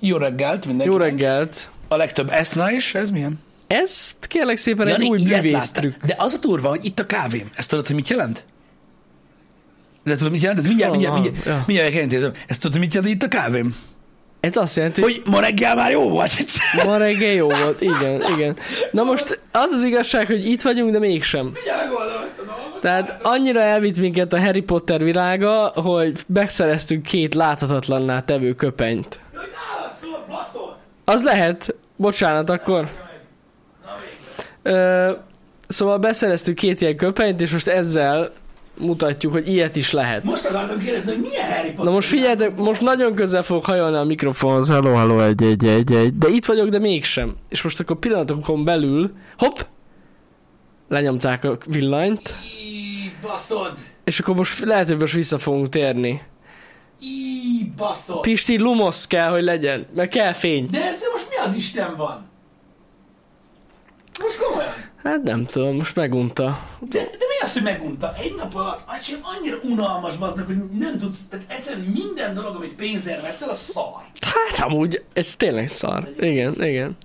Jó reggelt mindenkinek. Jó reggelt! A legtöbb ezt, na és ez milyen? Ezt kérlek szépen egy Jani, új ilyet művész láttál? trükk. De az a durva, hogy itt a kávém. Ezt tudod, hogy mit jelent? De tudod, mit jelent? Ez mindjárt, mindjárt, Aha, mindjárt, ja. mindjárt elintézem. Ezt tudod, mit jelent itt a kávém? Ez azt jelenti, hogy Hogy ma reggel már jó volt. ma reggel jó volt. Igen, igen. Na most az az igazság, hogy itt vagyunk, de mégsem. Mindjárt. Tehát annyira elvitt minket a Harry Potter világa, hogy megszereztünk két láthatatlanná tevő köpenyt. Hogy nálad szól, baszol. Az lehet. Bocsánat, akkor. Ö, szóval beszereztük két ilyen köpenyt, és most ezzel mutatjuk, hogy ilyet is lehet. Most akartam kérdezni, hogy milyen Harry Potter. Na most figyeljetek, most nagyon közel fog hajolni a mikrofonhoz. Hello, hello, egy, egy, egy, egy. De itt vagyok, de mégsem. És most akkor pillanatokon belül, hopp, lenyomták a villanyt, baszod. és akkor most lehet, hogy most vissza fogunk térni. Í, baszod. Pisti, lumosz kell, hogy legyen, mert kell fény. De ezzel most mi az Isten van? Most komolyan. Hát nem tudom, most megunta. De, de mi az, hogy megunta? Egy nap alatt atyám annyira unalmas baznak, hogy nem tudsz, tehát egyszerűen minden dolog, amit pénzért veszel, az szar. Hát amúgy, ez tényleg szar. Igen, igen.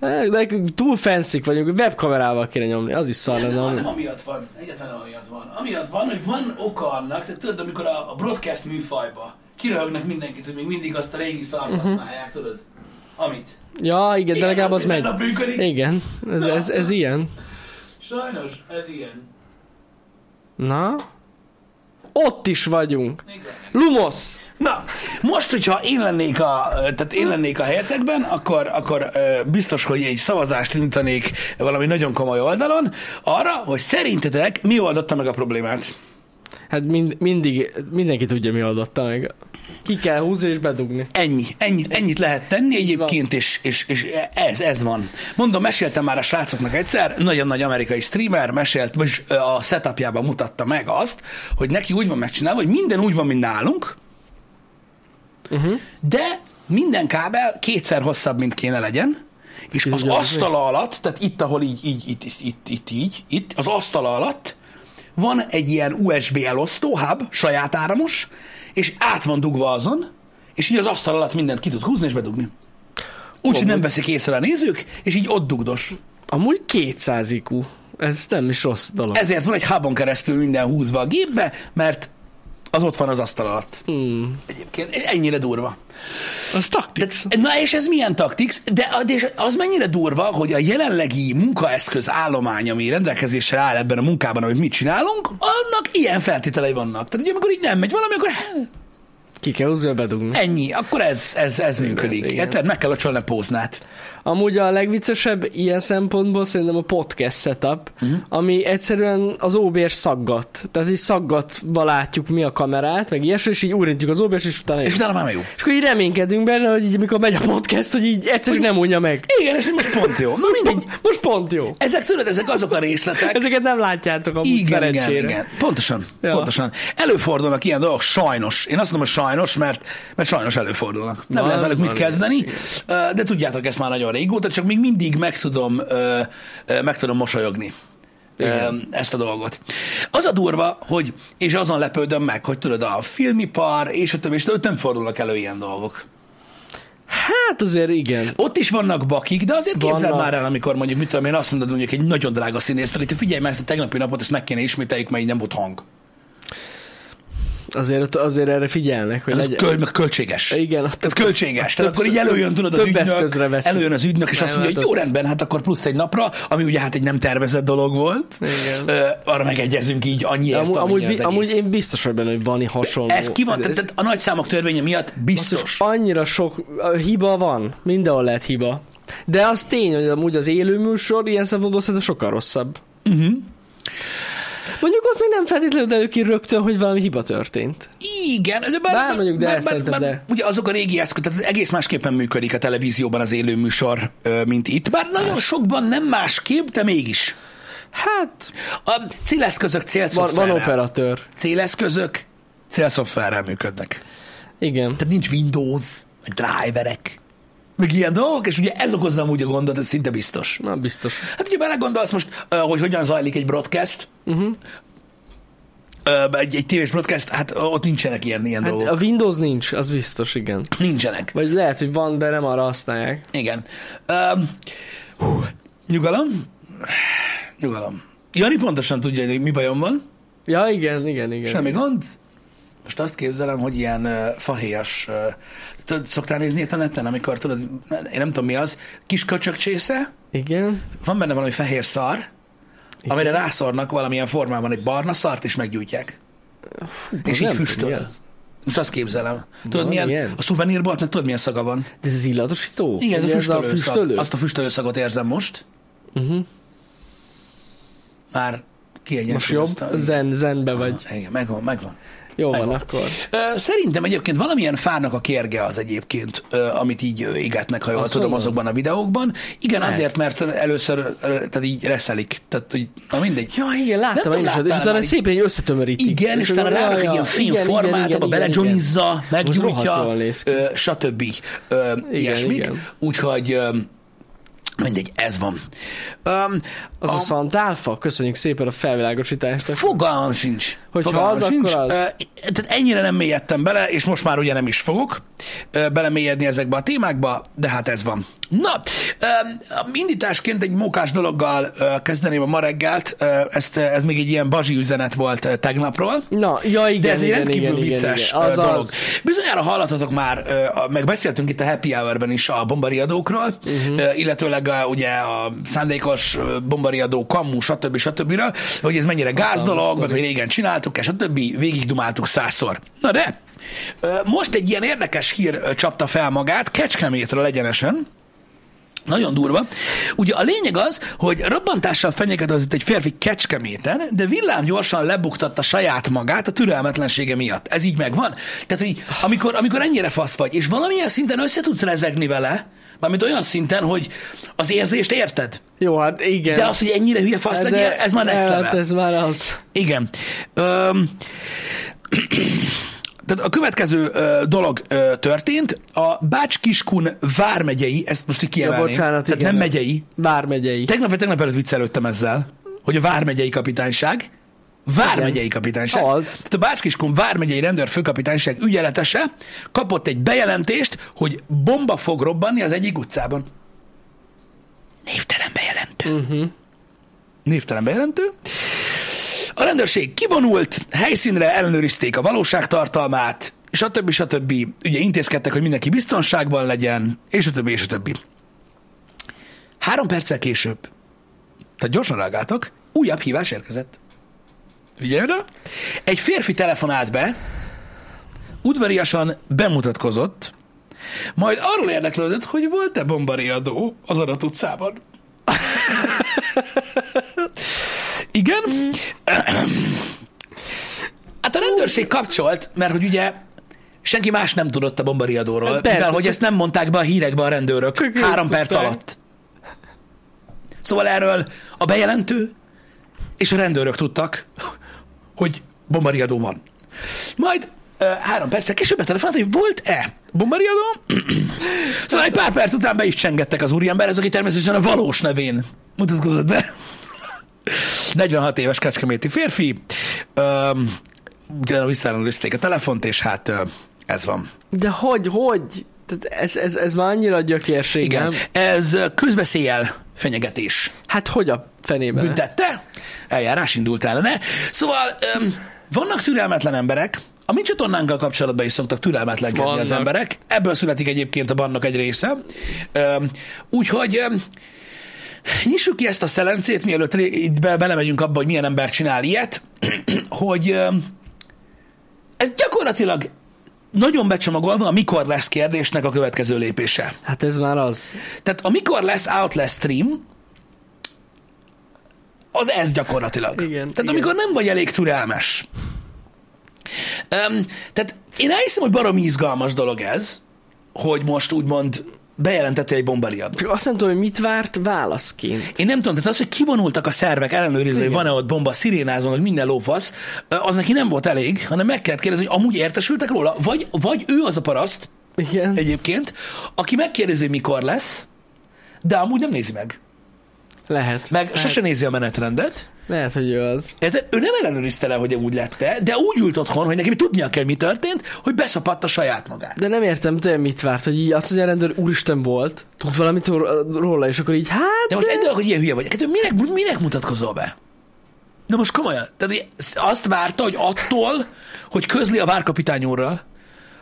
Hát, De túl fancy vagyunk, webkamerával kéne nyomni, az is szar lenne. nem, nem amiatt van, egyáltalán amiatt van. Amiatt van, hogy van oka annak, tehát tudod, amikor a, a broadcast műfajba kiröhögnek mindenkit, hogy még mindig azt a régi szart Mhm. használják, tudod? Amit. Ja, igen, de legalább az minden megy. Igen, ez, ez, ez ilyen. Sajnos, ez ilyen. Na? Ott is vagyunk. Igen. Lumosz! Na, most, hogyha én lennék a, tehát én lennék a helyetekben, akkor, akkor biztos, hogy egy szavazást indítanék valami nagyon komoly oldalon arra, hogy szerintetek mi oldotta meg a problémát. Hát mind, mindig, mindenki tudja, mi oldotta meg. Ki kell húzni és bedugni. Ennyi, ennyi, ennyit lehet tenni egyébként, és, és, és ez, ez van. Mondom, meséltem már a srácoknak egyszer, nagyon nagy amerikai streamer mesélt, vagyis ö, a setupjában mutatta meg azt, hogy neki úgy van megcsinálva, hogy minden úgy van, mint nálunk, Uh-huh. de minden kábel kétszer hosszabb, mint kéne legyen, és az asztala alatt, tehát itt, ahol így, így, itt, itt, itt, így, itt, az asztala alatt van egy ilyen USB elosztó hub, saját áramos, és át van dugva azon, és így az asztal alatt mindent ki tud húzni és bedugni. Úgyhogy nem veszik észre a nézők, és így ott dugdos. Amúgy 200 IQ. Ez nem is rossz dolog. Ezért van egy hubon keresztül minden húzva a gépbe, mert az ott van az asztal alatt. Hmm. Egyébként, és ennyire durva. Az taktik. De, na és ez milyen taktix? De, de az mennyire durva, hogy a jelenlegi munkaeszköz állomány, ami rendelkezésre áll ebben a munkában, amit mit csinálunk, annak ilyen feltételei vannak. Tehát ugye amikor így nem megy valami, akkor Ki kell húzni, bedugni. ennyi, akkor ez, ez, ez működik. igen. Érted? Meg kell a póznát. Amúgy a legviccesebb ilyen szempontból szerintem a podcast setup, uh-huh. ami egyszerűen az óbér szaggat. Tehát így szaggatva látjuk mi a kamerát, meg ilyesmi, és így úrintjuk az óbérs, és utána És utána már jó. és akkor így reménykedünk benne, hogy így, mikor megy a podcast, hogy így egyszerűen nem unja meg. Igen, és most pont jó. Na mindegy. Most pont jó. Ezek tudod, ezek azok a részletek, Ezeket nem látjátok amúgy Igen, igen, igen. Pontosan, ja. Pontosan. Előfordulnak ilyen dolgok, sajnos. Én azt mondom, hogy sajnos, mert, mert sajnos előfordulnak. Nem Van, lehet velük mit kezdeni, de tudjátok ezt már nagyon régóta, csak még mindig meg tudom, ö, ö, meg tudom mosolyogni. Ö, ezt a dolgot. Az a durva, hogy, és azon lepődöm meg, hogy tudod, a filmipar, és a többi, és ott nem fordulnak elő ilyen dolgok. Hát azért igen. Ott is vannak bakik, de azért képzeld Vannak. már el, amikor mondjuk, mit tudom én, azt mondod mondjuk egy nagyon drága színészre, hogy figyelj már ezt a tegnapi napot, ezt meg kéne ismételjük, mert így nem volt hang. Azért, azért erre figyelnek, hogy legyen. köl, meg költséges. Igen, ott- Tehát költséges. Tehát akkor így előjön, tudod, az ügynök, veszik. előjön az ügynök, és Nem, azt mondja, hát hogy jó az- rendben, hát akkor plusz egy napra, ami ugye hát egy nem tervezett dolog volt. Igen. Ö, arra megegyezünk így annyiért, Amúgy, amúgy, az amúgy én biztos vagy benne, hogy van hasonló. Ez ki van, tehát a nagy számok törvénye miatt biztos. Annyira sok a hiba van, mindenhol lehet hiba. De az tény, hogy amúgy az élő műsor ilyen szempontból szerintem sokkal rosszabb. Uh-huh. Mondjuk ott még nem feltétlenül derül ki rögtön, hogy valami hiba történt. Igen, de bár, Bár mondjuk, de szerintem de. Ugye azok a régi eszköz, tehát egész másképpen működik a televízióban az élő műsor, mint itt. Bár nagyon sokban nem másképp, de mégis. Hát, A céleszközök van, célszoftverrel. van operatőr. Céleszközök célszoftverrel működnek. Igen. Tehát nincs Windows, vagy driverek, meg ilyen dolgok, és ugye ez okozza amúgy a gondot, ez szinte biztos. Na, biztos. Hát ugye belegondolsz most, hogy hogyan zajlik egy broadcast, Uh-huh. egy, egy tévés broadcast, hát ott nincsenek ilyen, ilyen Hát dolgok. a Windows nincs, az biztos, igen. Nincsenek. Vagy lehet, hogy van, de nem arra használják. Igen. Um, hú, nyugalom. Nyugalom. Jani pontosan tudja, hogy mi bajom van. Ja, igen, igen, igen. Semmi gond. Most azt képzelem, hogy ilyen uh, fahéjas, uh, tudod, szoktál nézni a neten, amikor tudod, én nem tudom mi az, kis köcsök csésze, Igen. van benne valami fehér szar, amire rászornak valamilyen formában egy barna szart, és meggyújtják. Fú, és így füstöl. az. Most azt képzelem. Tudod, Van milyen, ilyen? a szuvenírboltnak tudod, milyen szaga van? De ez illatosító? Igen, ez a füstölő, füstölő? Szag. Azt a füstölő szagot érzem most. Uh-huh. Már Most kiegyensúlyoztam. jobb? Zen, zenbe vagy. Igen, megvan, megvan. Jó van, akkor. Szerintem egyébként valamilyen fának a kérge az egyébként, amit így égetnek, ha jól Azt tudom, azokban a videókban. Igen, Lehet. azért, mert először tehát így reszelik. Tehát, hogy, na mindegy. Ja, igen, láttam én is, és utána szépen így összetömörítik. Igen, és utána rárak egy ilyen film igen, abba rohadt meggyújtja, stb. Ilyesmik. Úgyhogy mindegy, ez van. Öm, Az a szantálfa? Köszönjük szépen a felvilágosítást. Fogalmam sincs. Hogyha Fogalmam az, sincs. akkor az. Ö, Tehát ennyire nem mélyedtem bele, és most már ugye nem is fogok ö, belemélyedni ezekbe a témákba, de hát ez van. Na, a indításként egy mókás dologgal ö, kezdeném a ma reggelt. Ö, Ezt, ez még egy ilyen bazsi üzenet volt ö, tegnapról. Na, ja, igen, De ez egy rendkívül igen, vicces igen, igen. Az, dolog. az. Bizonyára hallatotok már, a- meg beszéltünk itt a Happy Hour-ben is a bombariadókról, Mhm. uh-huh. illetőleg a, ugye a szándékos bombariadó, kammu, stb. stb. hogy ez mennyire gáz dolog, meg hogy régen csináltuk, és stb. Végigdumáltuk százszor. Na de, most egy ilyen érdekes hír csapta fel magát, Kecskemétről egyenesen, nagyon durva. Ugye a lényeg az, hogy robbantással fenyegetett egy férfi kecskeméten, de villám gyorsan lebuktatta saját magát a türelmetlensége miatt. Ez így megvan. Tehát, hogy amikor, amikor ennyire fasz vagy, és valamilyen szinten össze tudsz rezegni vele, mármint olyan szinten, hogy az érzést érted. Jó, hát igen. De az, hogy ennyire hülye fasz De- legyél, ez már next hát level. ez már az. Igen. Öm, tehát a következő ö, dolog ö, történt. A Bács-Kiskun vármegyei, ezt most így kiemelném. Ja, bocsánat, tehát igen. nem megyei. Vármegyei. Tegnap vagy tegnap előtt viccelődtem ezzel, hogy a vármegyei kapitányság, vármegyei kapitányság. Az. Tehát a Bács-Kiskun vármegyei rendőrfőkapitányság ügyeletese kapott egy bejelentést, hogy bomba fog robbanni az egyik utcában. Névtelen bejelentő. Uh-huh. Névtelen bejelentő. A rendőrség kivonult, helyszínre ellenőrizték a valóság tartalmát, és a többi, stb. Ugye intézkedtek, hogy mindenki biztonságban legyen, és a többi, és a többi. Három perccel később, tehát gyorsan reagáltak, újabb hívás érkezett. Figyelj oda! Egy férfi telefonált be, udvariasan bemutatkozott, majd arról érdeklődött, hogy volt-e bombariadó az adott utcában. Igen. Hát a rendőrség kapcsolt, mert hogy ugye senki más nem tudott a bombariadóról, Persze, mivel hogy ezt nem mondták be a hírekbe a rendőrök Csak három perc tudták. alatt. Szóval erről a bejelentő és a rendőrök tudtak, hogy bombariadó van. Majd három perccel később betelefonált, hogy volt-e bombariadó? szóval egy pár perc után be is csengettek az úriember, ez aki természetesen a valós nevén mutatkozott be. 46 éves kecskeméti férfi. Utána visszaellenőrizték a telefont, és hát ez van. De hogy, hogy? Tehát ez, ez, ez már annyira gyökérség, Igen. nem? Ez ö, közveszéllyel fenyegetés. Hát hogy a fenében? büntette, eljárás indult ellene. Szóval öm, vannak türelmetlen emberek, a mi csatornánkkal kapcsolatban is szoktak türelmetlenkedni az emberek. Ebből születik egyébként a bannak egy része. Öm, Úgyhogy öm, nyissuk ki ezt a szelencét, mielőtt itt be, belemegyünk abba, hogy milyen ember csinál ilyet, hogy öm, ez gyakorlatilag nagyon becsomagolva mikor lesz kérdésnek a következő lépése. Hát ez már az. Tehát amikor lesz Outlast stream, az ez gyakorlatilag. Igen, tehát igen. amikor nem vagy elég türelmes. Um, tehát én elhiszem, hogy baromi izgalmas dolog ez, hogy most úgymond bejelentettél egy bombariadót. Azt nem tudom, hogy mit várt válaszként. Én nem tudom, tehát az, hogy kivonultak a szervek ellenőrizni, hogy van-e ott bomba, szirénázon, hogy minden lófasz, az neki nem volt elég, hanem meg kellett kérdezni, hogy amúgy értesültek róla, vagy, vagy ő az a paraszt Igen. egyébként, aki megkérdezi, mikor lesz, de amúgy nem nézi meg. Lehet. Meg lehet. sose nézi a menetrendet, Lehet, hogy ő az. Érted? Ő nem ellenőrizte le, hogy úgy lett de úgy ült otthon, hogy neki tudnia kell, mi történt, hogy beszapadta saját magát. De nem értem, te mit várt, hogy így azt mondja a rendőr, úristen volt, tud valamit róla, és akkor így, hát... De most egy dolog, hogy ilyen hülye vagy. Hát, minek, minek mutatkozol be? De most komolyan. Tehát azt várta, hogy attól, hogy közli a várkapitány úrral,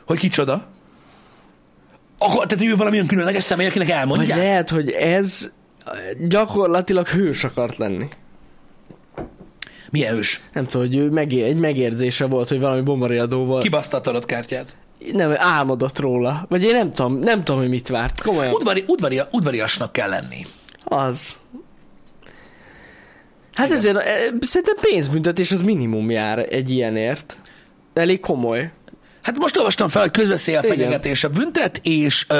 hogy kicsoda, akkor, tehát ő valamilyen különleges személy, akinek elmondják. Vagy lehet, hogy ez gyakorlatilag hős akart lenni. Milyen hős? Nem tudom, hogy ő megé- egy megérzése volt, hogy valami bombariadó volt. Kibaszta a tarot kártyát? Nem, álmodott róla. Vagy én nem tudom, nem tudom, hogy mit várt. Komolyan. Udvari, udvari, udvariasnak kell lenni. Az. Hát Igen. ezért szerintem pénzbüntetés az minimum jár egy ilyenért. Elég komoly. Hát most olvastam fel, hogy közveszély a fenyegetés a büntet, és ö,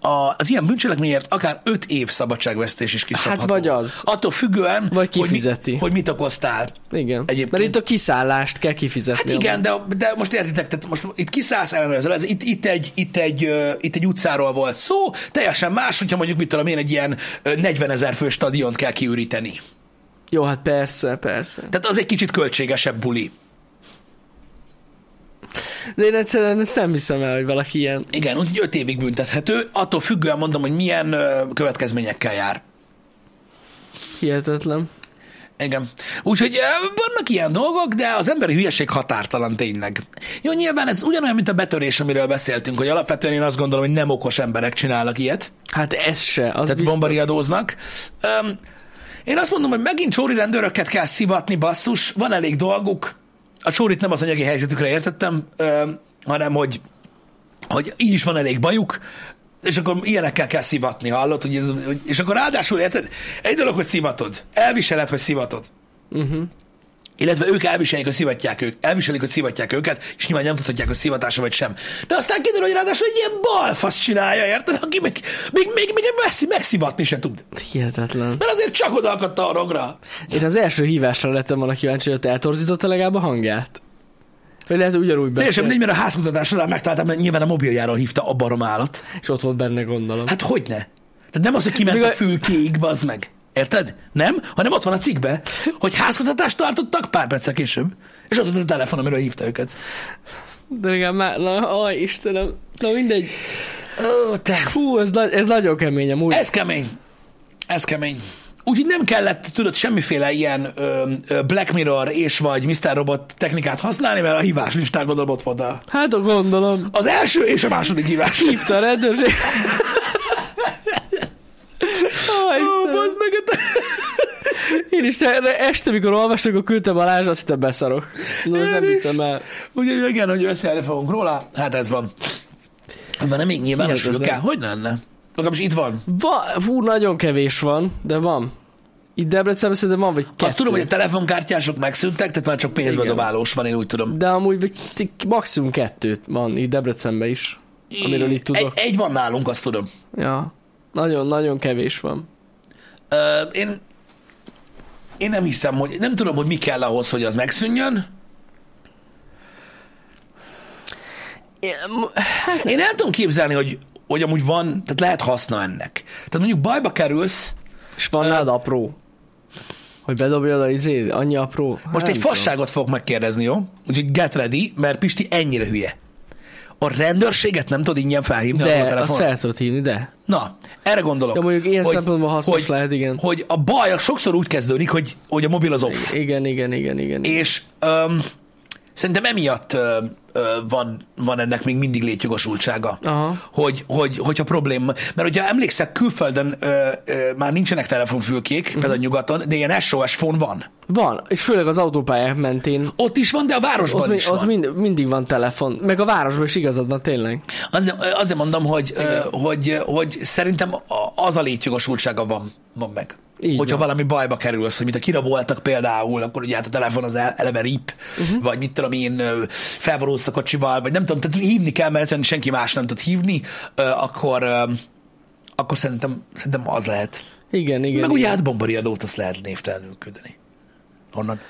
a, az ilyen bűncselekményért akár 5 év szabadságvesztés is kiszabható. Hát vagy az. Attól függően, vagy kifizeti. Hogy, mi, hogy mit okoztál. Igen. Egyébként. Mert itt a kiszállást kell kifizetni. Hát igen, de, de most értitek, tehát most itt kiszállsz ellenőrző, ez itt, itt, egy, itt, egy, uh, itt egy utcáról volt szó, teljesen más, hogyha mondjuk mit tudom én, egy ilyen 40 ezer fő stadiont kell kiüríteni. Jó, hát persze, persze. Tehát az egy kicsit költségesebb buli. De én egyszerűen ezt nem hiszem el, hogy valaki ilyen. Igen, úgyhogy öt évig büntethető. Attól függően mondom, hogy milyen következményekkel jár. Hihetetlen. Igen. Úgyhogy vannak ilyen dolgok, de az emberi hülyeség határtalan tényleg. Jó, nyilván ez ugyanolyan, mint a betörés, amiről beszéltünk, hogy alapvetően én azt gondolom, hogy nem okos emberek csinálnak ilyet. Hát ez se. Az Tehát bombariadóznak. Um, én azt mondom, hogy megint csóri rendőröket kell szivatni, basszus, van elég dolguk, a csórit nem az anyagi helyzetükre értettem, hanem hogy, hogy így is van elég bajuk, és akkor ilyenekkel kell szivatni, hallod? Hogy ez, és akkor ráadásul, érted? Egy dolog, hogy szivatod. Elviseled, hogy szivatod. Uh-huh illetve ők elviselik, hogy szivatják ők, elviselik, hogy szivatják őket, és nyilván nem tudhatják, hogy szivatása vagy sem. De aztán kiderül, hogy ráadásul egy ilyen balfasz csinálja, érted? Aki még, még, még, még messzi, megszivatni se tud. Hihetetlen. Mert azért csak oda akadta a rogra. Én az első hívásra lettem volna kíváncsi, hogy eltorzította legalább a hangját. Vagy lehet ugyanúgy beszél. Teljesen mindegy, mert a házkutatás során megtaláltam, mert nyilván a mobiljáról hívta a baromálat. És ott volt benne, gondolom. Hát hogy ne? Tehát nem az, hogy kiment a fülkéig, bazd meg. Érted? Nem? Hanem ott van a cikkbe, hogy házkutatást tartottak pár perccel később, és ott volt a telefon, amiről hívta őket. Igen, már, na, ó, Istenem, na mindegy. Ó, te. Hú, ez, ez nagyon kemény amúgy. Ez kemény. Ez kemény. Úgyhogy nem kellett, tudod, semmiféle ilyen ö, ö, Black Mirror és vagy Mr. Robot technikát használni, mert a hívás listán gondolom ott volt a... Hát gondolom. Az első és a második hívás. Hívta a rendőrség. A Én is este, mikor olvastok, akkor küldtem Balázs, azt hittem beszarok. No, ez nem hiszem el. Úgyhogy igen, hogy összeállni fogunk róla, hát ez van. Van-e még nyilvános fülke? Hogy lenne? Legalábbis itt van. Va, fú, nagyon kevés van, de van. Itt Debrecenben szerintem van, vagy kettő. Azt tudom, hogy a telefonkártyások megszűntek, tehát már csak pénzbe dobálós van, én úgy tudom. De amúgy maximum kettőt van itt Debrecenben is, amiről itt tudok. Egy, egy van nálunk, azt tudom. Ja. Nagyon-nagyon kevés van. Uh, én, én nem hiszem, hogy nem tudom, hogy mi kell ahhoz, hogy az megszűnjön. Én el tudom képzelni, hogy, hogy amúgy van, tehát lehet haszna ennek. Tehát mondjuk bajba kerülsz. És van uh, apró. Hogy bedobjad a izé, annyi apró. Most egy fasságot fogok megkérdezni, jó? Úgyhogy get ready, mert Pisti ennyire hülye a rendőrséget nem tudod ingyen felhívni de, a telefonon? azt fel tudod hívni, de. Na, erre gondolok. De mondjuk ilyen hogy, szempontból hasznos hogy, lehet, igen. Hogy a baj sokszor úgy kezdődik, hogy, hogy a mobil az off. Igen, igen, igen, igen. És um, szerintem emiatt uh, van, van ennek még mindig létjogosultsága. Aha. Hogy, hogy, hogyha probléma. Mert hogyha emlékszek, külföldön ö, ö, már nincsenek telefonfülkék, uh-huh. például nyugaton, de ilyen SOS phone van. Van, és főleg az autópályák mentén. Ott is van, de a városban ott, is ott van. Mind, mindig van telefon. Meg a városban is igazad van, tényleg. Azért, azért mondom, hogy, ö, hogy, hogy szerintem az a létjogosultsága van, van meg. Így hogyha van. valami bajba kerülsz, hogy mit a kiraboltak például, akkor ugye hát a telefon az eleve rip, uh-huh. vagy mit tudom én, felborulsz a kocsival, vagy nem tudom, tehát hívni kell, mert senki más nem tud hívni, akkor, akkor szerintem, szerintem az lehet. Igen, igen. Meg ugye hát bombariadót azt lehet névtelenül küldeni. Honnan?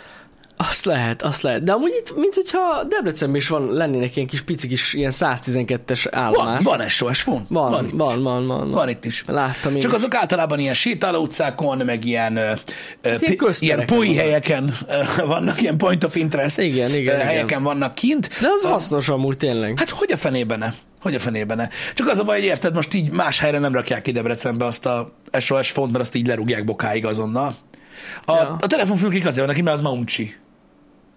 Azt lehet, azt lehet. De amúgy itt, mint hogyha Debrecenben is van, lennének ilyen kis pici kis ilyen 112-es Van, állomás. van SOS phone. van, van, itt. van, van, van, van. Van itt is. Láttam én Csak azok általában ilyen sétáló utcákon, meg ilyen, köztereken ilyen poi vannak. helyeken vannak, ilyen point of interest Igen, igen, ö, igen. helyeken vannak kint. De az A- hasznos amúgy tényleg. Hát hogy a fenében ne? Hogy a fenében ne? Csak az a baj, hogy érted, most így más helyre nem rakják ki Debrecenbe azt a SOS font, mert azt így lerúgják bokáig azonnal. A, Ja. a telefonfülkék azért vannak, mert az ma uncsi.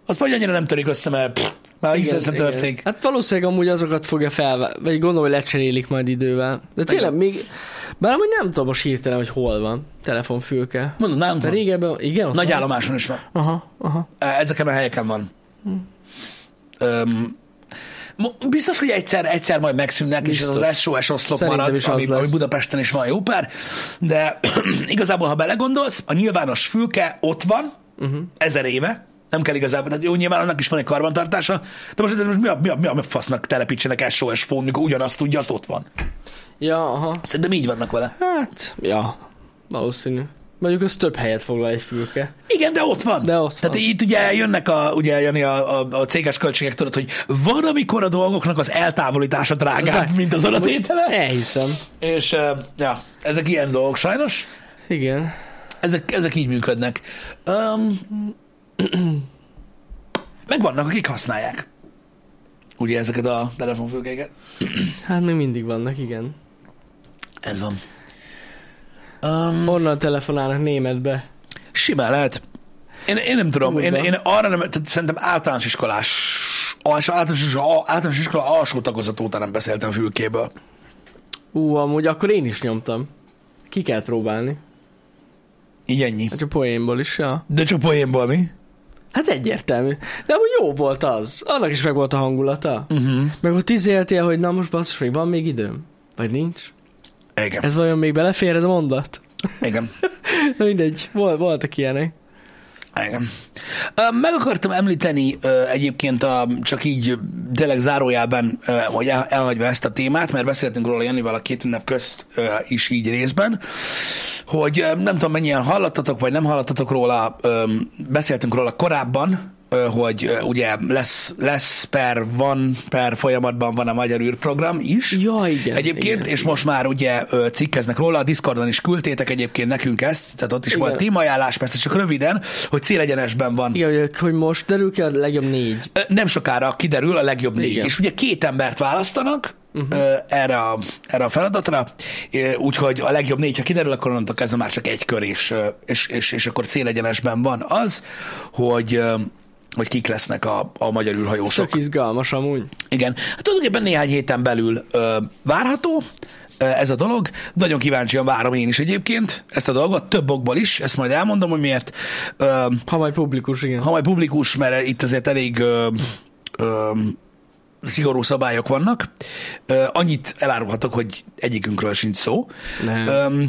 Azt majd annyira nem törik össze, mert pff, már Igen, igen. törték. Hát valószínűleg amúgy azokat fogja fel, vagy gondolom, hogy lecserélik majd idővel. De tényleg még, bár amúgy nem tudom most hirtelen, hogy hol van telefonfülke. Mondom, nálunk De régebben, igen? Nagy van? állomáson is van. Aha, aha. Ezeken a helyeken van. Öm, mo- biztos, hogy egyszer, egyszer majd megszűnnek, és ez Biztos. az SOS oszlop Szerintem marad, is az ami, ami. Budapesten is van jó pár, de igazából, ha belegondolsz, a nyilvános fülke ott van, uh-huh. ezer éve, nem kell igazából, tehát jó, nyilván annak is van egy karbantartása, de most, de most mi, a, mi, a, mi a fasznak telepítsenek SOS phone, mikor ugyanazt tudja, azt ott van. Ja, aha. Szerintem így vannak vele. Hát, ja, valószínű. Mondjuk az több helyet foglal egy fülke. Igen, de ott van. De ott Tehát van. itt ugye jönnek a, ugye Jani, a, a, a céges költségek, tudod, hogy van, amikor a dolgoknak az eltávolítása drágább, Az- mint az adatétele. Elhiszem. És ja, ezek ilyen dolgok sajnos. Igen. Ezek, ezek így működnek. Um, meg vannak, akik használják. Ugye ezeket a telefonfülkéket. Hát még mindig vannak, igen. Ez van. Um, Onnan telefonálnak németbe. simán lehet. Én, én nem tudom, én, én arra nem, tehát szerintem általános iskolás, általános, iskola, általános iskola alsó tagozat óta nem beszéltem fülkéből. Ú, amúgy akkor én is nyomtam. Ki kell próbálni. Így ennyi. Hát a poénból is, ja. De csak poénból mi? Hát egyértelmű. De amúgy jó volt az. Annak is meg volt a hangulata. Uh-huh. Meg ott izéltél, hogy na most basszus, még van még időm? Vagy nincs? Igen. Ez vajon még belefér ez a mondat? Igen. Na mindegy, Vol, voltak ilyenek. Igen. Meg akartam említeni egyébként a, csak így tényleg zárójában, hogy el, elhagyva ezt a témát, mert beszéltünk róla Janival a két ünnep közt is így részben, hogy nem tudom mennyien hallottatok, vagy nem hallottatok róla, beszéltünk róla korábban, hogy ugye lesz, lesz per van, per folyamatban van a Magyar űrprogram is. Ja, igen. Egyébként, igen, és most már ugye cikkeznek róla, a Discordon is küldtétek egyébként nekünk ezt, tehát ott is Igen. volt témaajánlás, persze csak röviden, hogy célegyenesben van. Igen, hogy- most derül ki a legjobb négy. Nem sokára kiderül a legjobb négy, Igen. és ugye két embert választanak uh-huh. erre, a, erre a feladatra, úgyhogy a legjobb négy, ha kiderül, akkor onnantól kezdve már csak egy kör, és, és, és, és akkor célegyenesben van az, hogy hogy kik lesznek a, a magyar űrhajósok. Sok izgalmas amúgy. Igen. Hát tulajdonképpen néhány héten belül ö, várható ö, ez a dolog. Nagyon kíváncsian várom én is egyébként ezt a dolgot, több okból is, ezt majd elmondom, hogy miért. Ö, Ha majd publikus, igen. ha majd publikus, mert itt azért elég ö, ö, szigorú szabályok vannak. Ö, annyit elárulhatok, hogy egyikünkről sincs szó. Nem. Ö,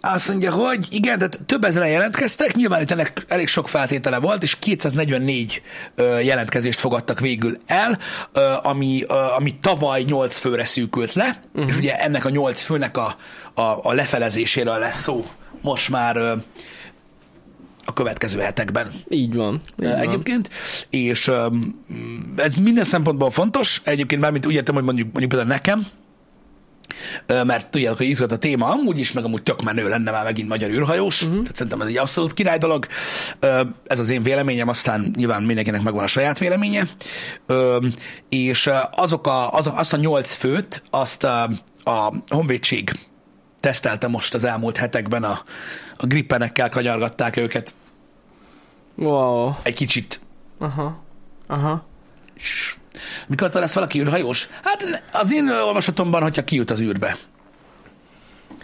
azt mondja, hogy igen, tehát több ezeren jelentkeztek, nyilván itt ennek elég sok feltétele volt, és 244 ö, jelentkezést fogadtak végül el, ami, ami tavaly 8 főre szűkült le, uh-huh. és ugye ennek a 8 főnek a, a, a lefelezéséről lesz szó most már a következő hetekben Így van. Így Így van. egyébként, és ez minden szempontból fontos, egyébként mármint úgy értem, hogy mondjuk, mondjuk például nekem, mert tudjátok, hogy izgat a téma amúgy is, meg amúgy tök menő lenne már megint magyar űrhajós, uh-huh. tehát szerintem ez egy abszolút király dolog. Ez az én véleményem, aztán nyilván mindenkinek megvan a saját véleménye. És azok a, az, azt a nyolc főt, azt a, a honvédség tesztelte most az elmúlt hetekben, a, a grippenekkel kanyargatták őket Wow. egy kicsit Aha. Aha. És Mikor lesz valaki űrhajós? Hát az én olvasatomban, hogyha kijut az űrbe.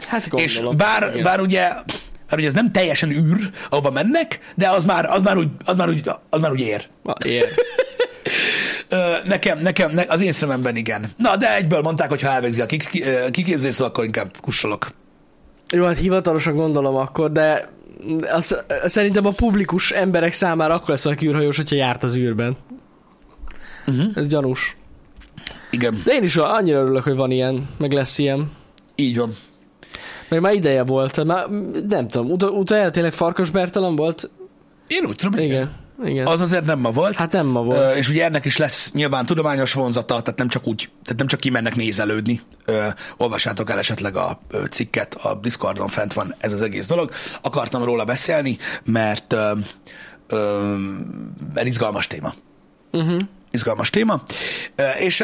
Hát És gondolom. bár, Igen. bár ugye bár ugye ez nem teljesen űr, ahova mennek, de az már, az már, úgy, az már, úgy, az már úgy ér. Ér. Nekem, nekem, ne, az én szememben igen. Na, de egyből mondták, hogy ha elvégzi a kik- kiképzést, akkor inkább kussolok. Jó, hát hivatalosan gondolom akkor, de az, szerintem a publikus emberek számára akkor lesz valaki űrhajós, hogyha járt az űrben. Uh-huh. Ez gyanús. Igen, De én is annyira örülök, hogy van ilyen, meg lesz ilyen. így van. Meg már ideje volt. Már, nem tudom, ut- utána tényleg Farkas Bertalan volt? Én úgy tudom, igen. Igen. Igen. Az azért nem ma volt. Hát nem ma volt. És ugye ennek is lesz nyilván tudományos vonzata, tehát nem csak úgy, tehát nem csak kimennek nézelődni. Ö, olvassátok el esetleg a cikket, a Discordon fent van ez az egész dolog. Akartam róla beszélni, mert, ö, ö, mert izgalmas téma. Uh-huh. Izgalmas téma. És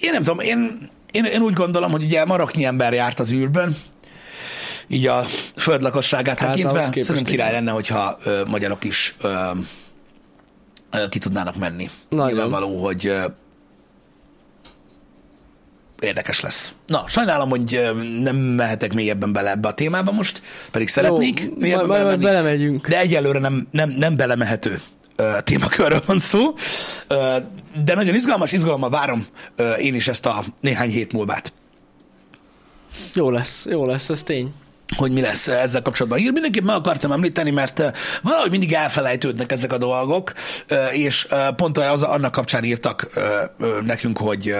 én nem tudom, én, én, én úgy gondolom, hogy ugye maraknyi ember járt az űrben, így a föld lakosságát Hát, tekintve. Szerintem király lenne, hogyha ö, magyarok is ö, ö, ki tudnának menni. Nagyon. Nyilvánvaló, hogy ö, érdekes lesz. Na, sajnálom, hogy nem mehetek mélyebben bele ebbe a témába most, pedig szeretnék Jó, majd, majd, majd belemegyünk. de egyelőre nem, nem, nem belemehető ö, témakörről van szó, de nagyon izgalmas, izgalommal várom én is ezt a néhány hét múlvát. Jó lesz, jó lesz, ez tény. hogy mi lesz ezzel kapcsolatban. Hír mindenképp meg akartam említeni, mert valahogy mindig elfelejtődnek ezek a dolgok, és pont az, annak kapcsán írtak nekünk, hogy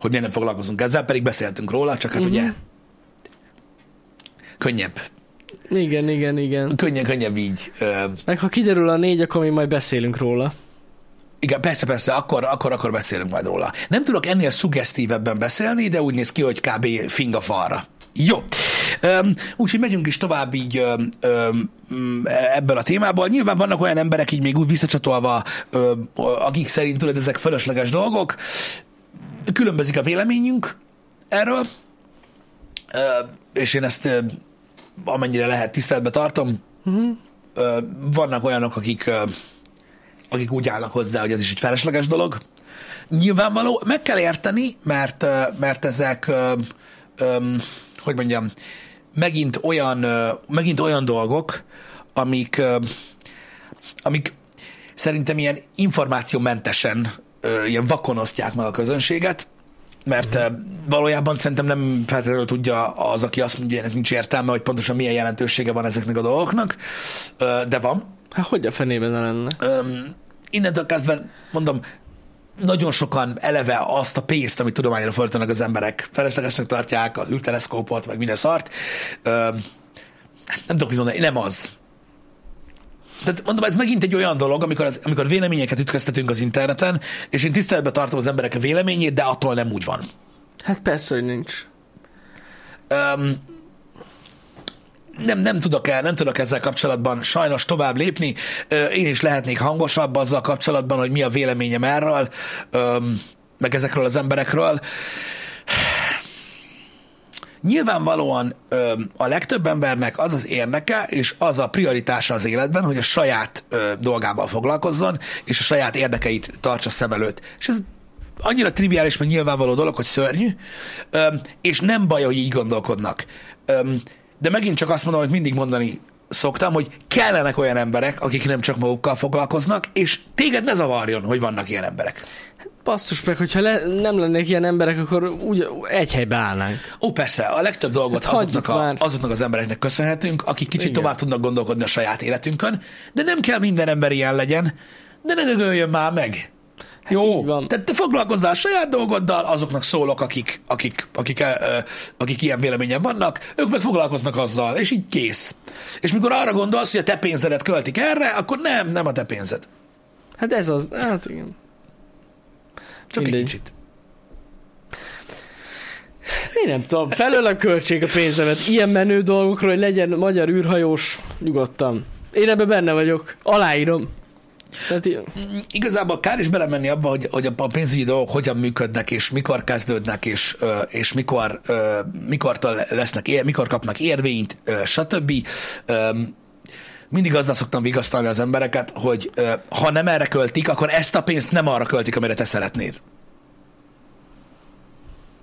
hogy miért nem foglalkozunk ezzel, pedig beszéltünk róla, csak hát Mhm. ugye könnyebb, Igen, igen, igen. könnyebb, könnyebb így. Meg ha kiderül a négy, akkor mi majd beszélünk róla. Igen, persze, persze, akkor, akkor, akkor beszélünk majd róla. Nem tudok ennél szuggesztívebben beszélni, de úgy néz ki, hogy kb. fing a falra. Jó. Um, úgyhogy megyünk is tovább így um, um, ebből a témából. Nyilván vannak olyan emberek így még úgy visszacsatolva, um, akik szerint tudod, ezek fölösleges dolgok. Különbözik a véleményünk erről, uh, és én ezt uh, amennyire lehet tiszteletbe tartom. Uh-huh. Uh, vannak olyanok, akik akik úgy állnak hozzá, hogy ez is egy felesleges dolog. Nyilvánvaló, meg kell érteni, mert, mert ezek, hogy mondjam, megint olyan, megint olyan dolgok, amik, amik szerintem ilyen információmentesen ilyen vakon osztják meg a közönséget, mert ö, valójában szerintem nem feltétlenül tudja az, aki azt mondja, hogy ennek nincs értelme, hogy pontosan milyen jelentősége van ezeknek a dolgoknak, Ö, de van. Hát hogy a fenében ne lenne? Öm, innentől kezdve, mondom, nagyon sokan eleve azt a pénzt, amit tudományra fordítanak az emberek, feleslegesnek tartják, az űrteleszkópot, meg minden szart. Öm, nem tudok mit mondani, nem az. Tehát mondom, ez megint egy olyan dolog, amikor, az, amikor véleményeket ütköztetünk az interneten, és én tiszteletbe tartom az emberek a véleményét, de attól nem úgy van. Hát persze, hogy nincs. Öm, nem, nem, tudok el, nem tudok ezzel kapcsolatban sajnos tovább lépni. Én is lehetnék hangosabb azzal kapcsolatban, hogy mi a véleményem erről, meg ezekről az emberekről. Nyilvánvalóan öm, a legtöbb embernek az az érdeke, és az a prioritása az életben, hogy a saját ö, dolgával foglalkozzon, és a saját érdekeit tartsa szem előtt. És ez annyira triviális, meg nyilvánvaló dolog, hogy szörnyű, öm, és nem baj, hogy így gondolkodnak. Öm, de megint csak azt mondom, hogy mindig mondani szoktam, hogy kellenek olyan emberek, akik nem csak magukkal foglalkoznak, és téged ne zavarjon, hogy vannak ilyen emberek. Basszus meg, hogyha le, nem lennék ilyen emberek, akkor úgy egy helybe állnánk. Ó, persze, a legtöbb dolgot Hát azoknak, a, azoknak az embereknek köszönhetünk, akik kicsit Igen. tovább tudnak gondolkodni a saját életünkön, de nem kell minden ember ilyen legyen, de ne dögöljön már meg. Hát Jó, van. tehát te foglalkozzál a saját dolgoddal, azoknak szólok, akik, akik, akik, ö, ö, akik ilyen véleményen vannak, ők meg foglalkoznak azzal, és így kész. És mikor arra gondolsz, hogy a te pénzedet költik erre, akkor nem, nem a te pénzed. Hát ez az, hát igen. Csak Mindegy. egy kicsit. Én nem tudom, felőlem költség a pénzemet ilyen menő dolgokra, hogy legyen magyar űrhajós, nyugodtan. Én ebben benne vagyok, aláírom. Tehát, i- Igazából kár is belemenni abba, hogy, hogy a pénzügyi dolgok hogyan működnek, és mikor kezdődnek, és, és mikor, ö, mikortól lesznek, mikor kapnak érvényt, stb. Mindig azzal szoktam vigasztalni az embereket, hogy ha nem erre költik, akkor ezt a pénzt nem arra költik, amire te szeretnéd.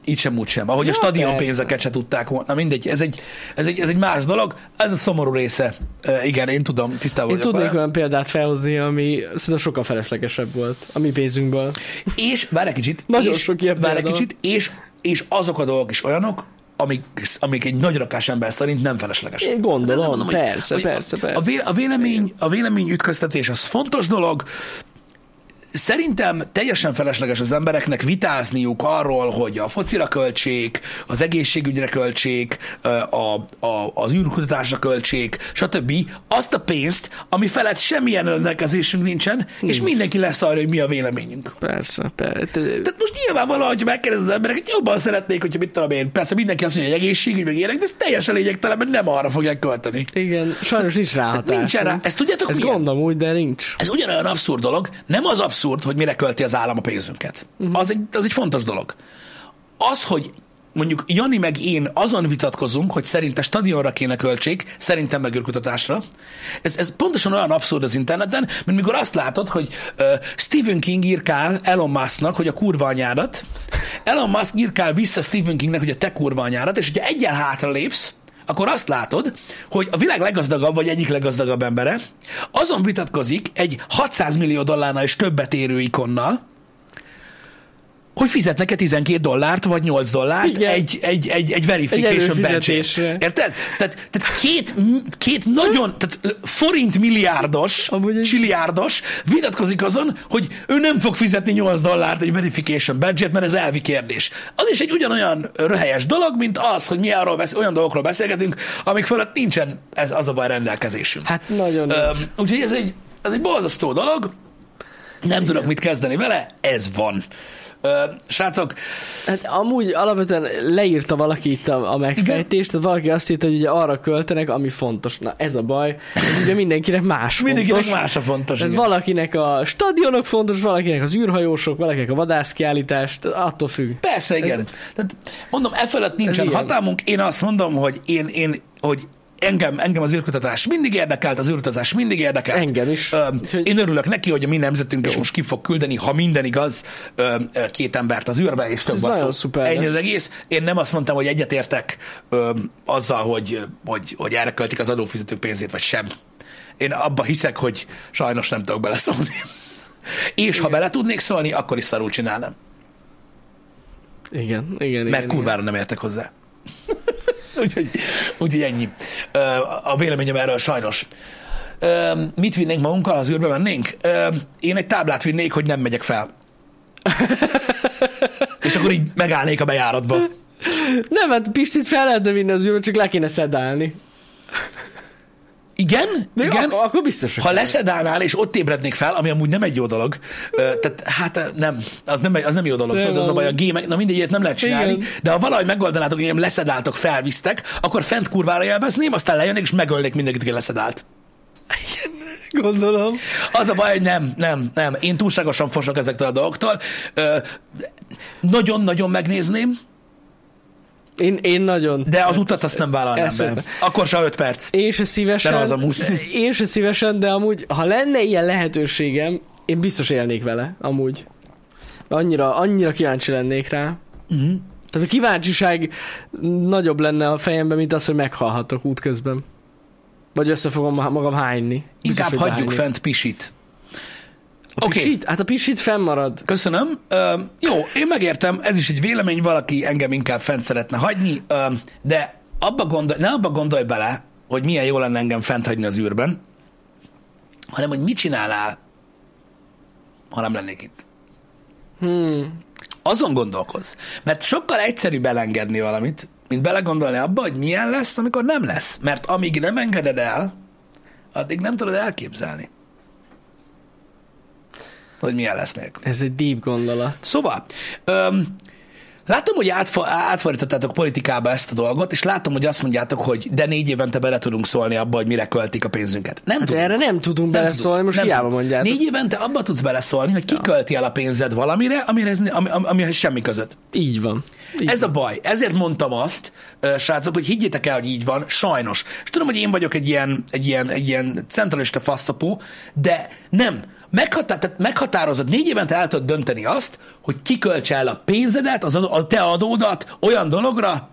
Így sem, úgy sem. Ahogy a Ja, stadion persze. pénzeket se tudták volna. Na mindegy, ez egy, ez, egy, ez egy más dolog. Ez a szomorú része. Ö, igen, én tudom, tisztában Én vagyok tudnék vele. olyan példát felhozni, ami szerintem sokkal feleslegesebb volt a mi pénzünkből. És, várj egy kicsit, Nagyon és, sok ilyen várj egy kicsit, és, és azok a dolgok is olyanok, amik, amik egy nagy rakás ember szerint nem feleslegesek. Én gondolom, Ezzel mondom, hogy- persze, hogy persze, a, persze. A, vé, a, vélemény, a vélemény ütköztetés az fontos dolog, szerintem teljesen felesleges az embereknek vitázniuk arról, hogy a focira költsék, az egészségügyre költsék, a, a, az űrkutatásra költsék, stb. azt a pénzt, ami felett semmilyen rendelkezésünk nincsen, Nincs. és mindenki lesz arra, hogy mi a véleményünk. Persze, persze. Tehát most nyilvánvalóan, hogy megkérdez az embereket, jobban szeretnék, hogyha mit tudom én. Persze mindenki azt mondja, hogy egészségügy, meg ilyenek, de ez teljesen lényegtelen, mert nem arra fogják költeni. Igen, sajnos nincs ráhatás. Nincsen rá. Ezt tudjátok Ez milyen? gondom úgy, de nincs. Ez ugyanolyan abszurd dolog, nem az abszurd, hogy mire költi az állam a pénzünket. Uh-huh. Az, egy, az egy fontos dolog. Az, hogy mondjuk Jani meg én azon vitatkozunk, hogy szerinte stadionra kéne költsék, szerintem meg űrkutatásra. Ez, ez pontosan olyan abszurd az interneten, mint mikor azt látod, hogy uh, Stephen King írkál Elon Musknak, hogy a kurva anyádat, Elon Musk írkál vissza Stephen Kingnek, hogy a te kurva anyádat, és hogyha egyen hátra lépsz, akkor azt látod, hogy a világ leggazdagabb, vagy egyik leggazdagabb embere azon vitatkozik egy 600 millió dollárnál és többet érő ikonnal, hogy fizetnek-e 12 dollárt, vagy 8 dollárt Igen. egy, egy, egy, egy verification Egy előfizetésre. Érted? Tehát, tehát két, két nagyon, tehát forint milliárdos, egy- csiliárdos vitatkozik azon, hogy ő nem fog fizetni 8 dollárt egy verification badge mert ez elvi kérdés. Az is egy ugyanolyan röhelyes dolog, mint az, hogy mi arról besz- olyan dolgokról beszélgetünk, amik fölött nincsen ez, az a baj rendelkezésünk. Hát nagyon Öm, úgyhogy ez egy, ez egy borzasztó dolog, nem tudok mit kezdeni vele, ez van. Ö, srácok, Hát amúgy alapvetően leírta valaki itt a, a megfejtést, tehát valaki azt írta, hogy ugye arra költenek, ami fontos. Na ez a baj, hogy ugye mindenkinek más mindenkinek fontos. más a fontos. Tehát igen. valakinek a stadionok fontos, valakinek az űrhajósok, valakinek a vadászkiállítás, tehát attól függ. Persze, igen. Tehát, mondom, e fölött nincsen hatalmunk. Én azt mondom, hogy én, én hogy engem, engem az űrkutatás mindig érdekelt, az űrutazás mindig érdekelt. Engem is. Én örülök neki, hogy a mi nemzetünk is most ki fog küldeni, ha minden igaz, két embert az űrbe, és több Ez szuper Ennyi az egész. Én nem azt mondtam, hogy egyetértek azzal, hogy, hogy, hogy erre költik az adófizetők pénzét, vagy sem. Én abba hiszek, hogy sajnos nem tudok beleszólni. És ha bele tudnék szólni, akkor is szarul csinálnám. Igen, igen, Mert igen. kurvára nem értek hozzá. Úgyhogy, úgyhogy ennyi. A véleményem erről sajnos. Mit vinnénk magunkkal, ha az űrbe mennénk? Én egy táblát vinnék, hogy nem megyek fel. És akkor így megállnék a bejáratba. Nem, hát Pistit fel lehetne vinni az űrbe, csak le kéne szedálni. Igen? De Igen? Ak- akkor biztos, Ha leszedálnál, és ott ébrednék fel, ami amúgy nem egy jó dolog, tehát hát nem, az nem, az nem jó dolog, tudod, az a baj, a gémek, na mindegy, ilyet nem lehet csinálni, Igen. de ha valahogy megoldanátok, hogy engem leszedáltok, felvisztek, akkor fent kurvára élvezném, aztán lejönnék, és megölnék mindenkit, aki leszedált. gondolom. Az a baj, hogy nem, nem, nem. Én túlságosan fosok ezektől a dolgoktól. Nagyon-nagyon megnézném, Én, én nagyon. de az utat azt nem vállalnám Ezt be. Akkor se 5 perc. Én se szívesen. De az amúgy. Én se szívesen, de amúgy, ha lenne ilyen lehetőségem, én biztos élnék vele, amúgy. Annyira, annyira kíváncsi lennék rá. Uh-huh. Tehát a kíváncsiság nagyobb lenne a fejemben, mint az, hogy meghalhatok útközben. Vagy össze fogom ma- magam hányni. Biztos, Inkább hagyjuk hányni. fent pisit. A Oké. pisit? Hát a pisit fennmarad. Köszönöm. Ö, jó, én megértem, ez is egy vélemény, valaki engem inkább fent szeretne hagyni, ö, de abba gondolj, ne abba gondolj bele, hogy milyen jó lenne engem fent hagyni az űrben, hanem hogy mit csinálnál, ha nem lennék itt. Hmm. Azon gondolkozz. Mert sokkal egyszerűbb elengedni valamit, mint belegondolni abba, hogy milyen lesz, amikor nem lesz. Mert amíg nem engeded el, addig nem tudod elképzelni, hogy milyen lesz nélkül. Ez egy deep gondolat. Szóval, öm, látom, hogy átfa, átfordítottátok politikába ezt a dolgot, és látom, hogy azt mondjátok, hogy de négy évente bele tudunk szólni abba, hogy mire költik a pénzünket. Nem Hát tudunk. erre nem tudunk Nem beleszólni, tudunk. most Nem hiába tudunk. mondjátok. Négy évente abba tudsz beleszólni, hogy ki ja. költi el a pénzed valamire, amihez, ami, ami, amihez semmi között. Így van. Így Ez a baj. Ezért mondtam azt, srácok, hogy higgyétek el, hogy így van, sajnos. És tudom, hogy én vagyok egy ilyen, egy ilyen, egy ilyen centralista faszapó, de nem. Meghatá- tehát meghatározod, négy évente el tudod dönteni azt, hogy kiköltse el a pénzedet, az a te adódat olyan dologra,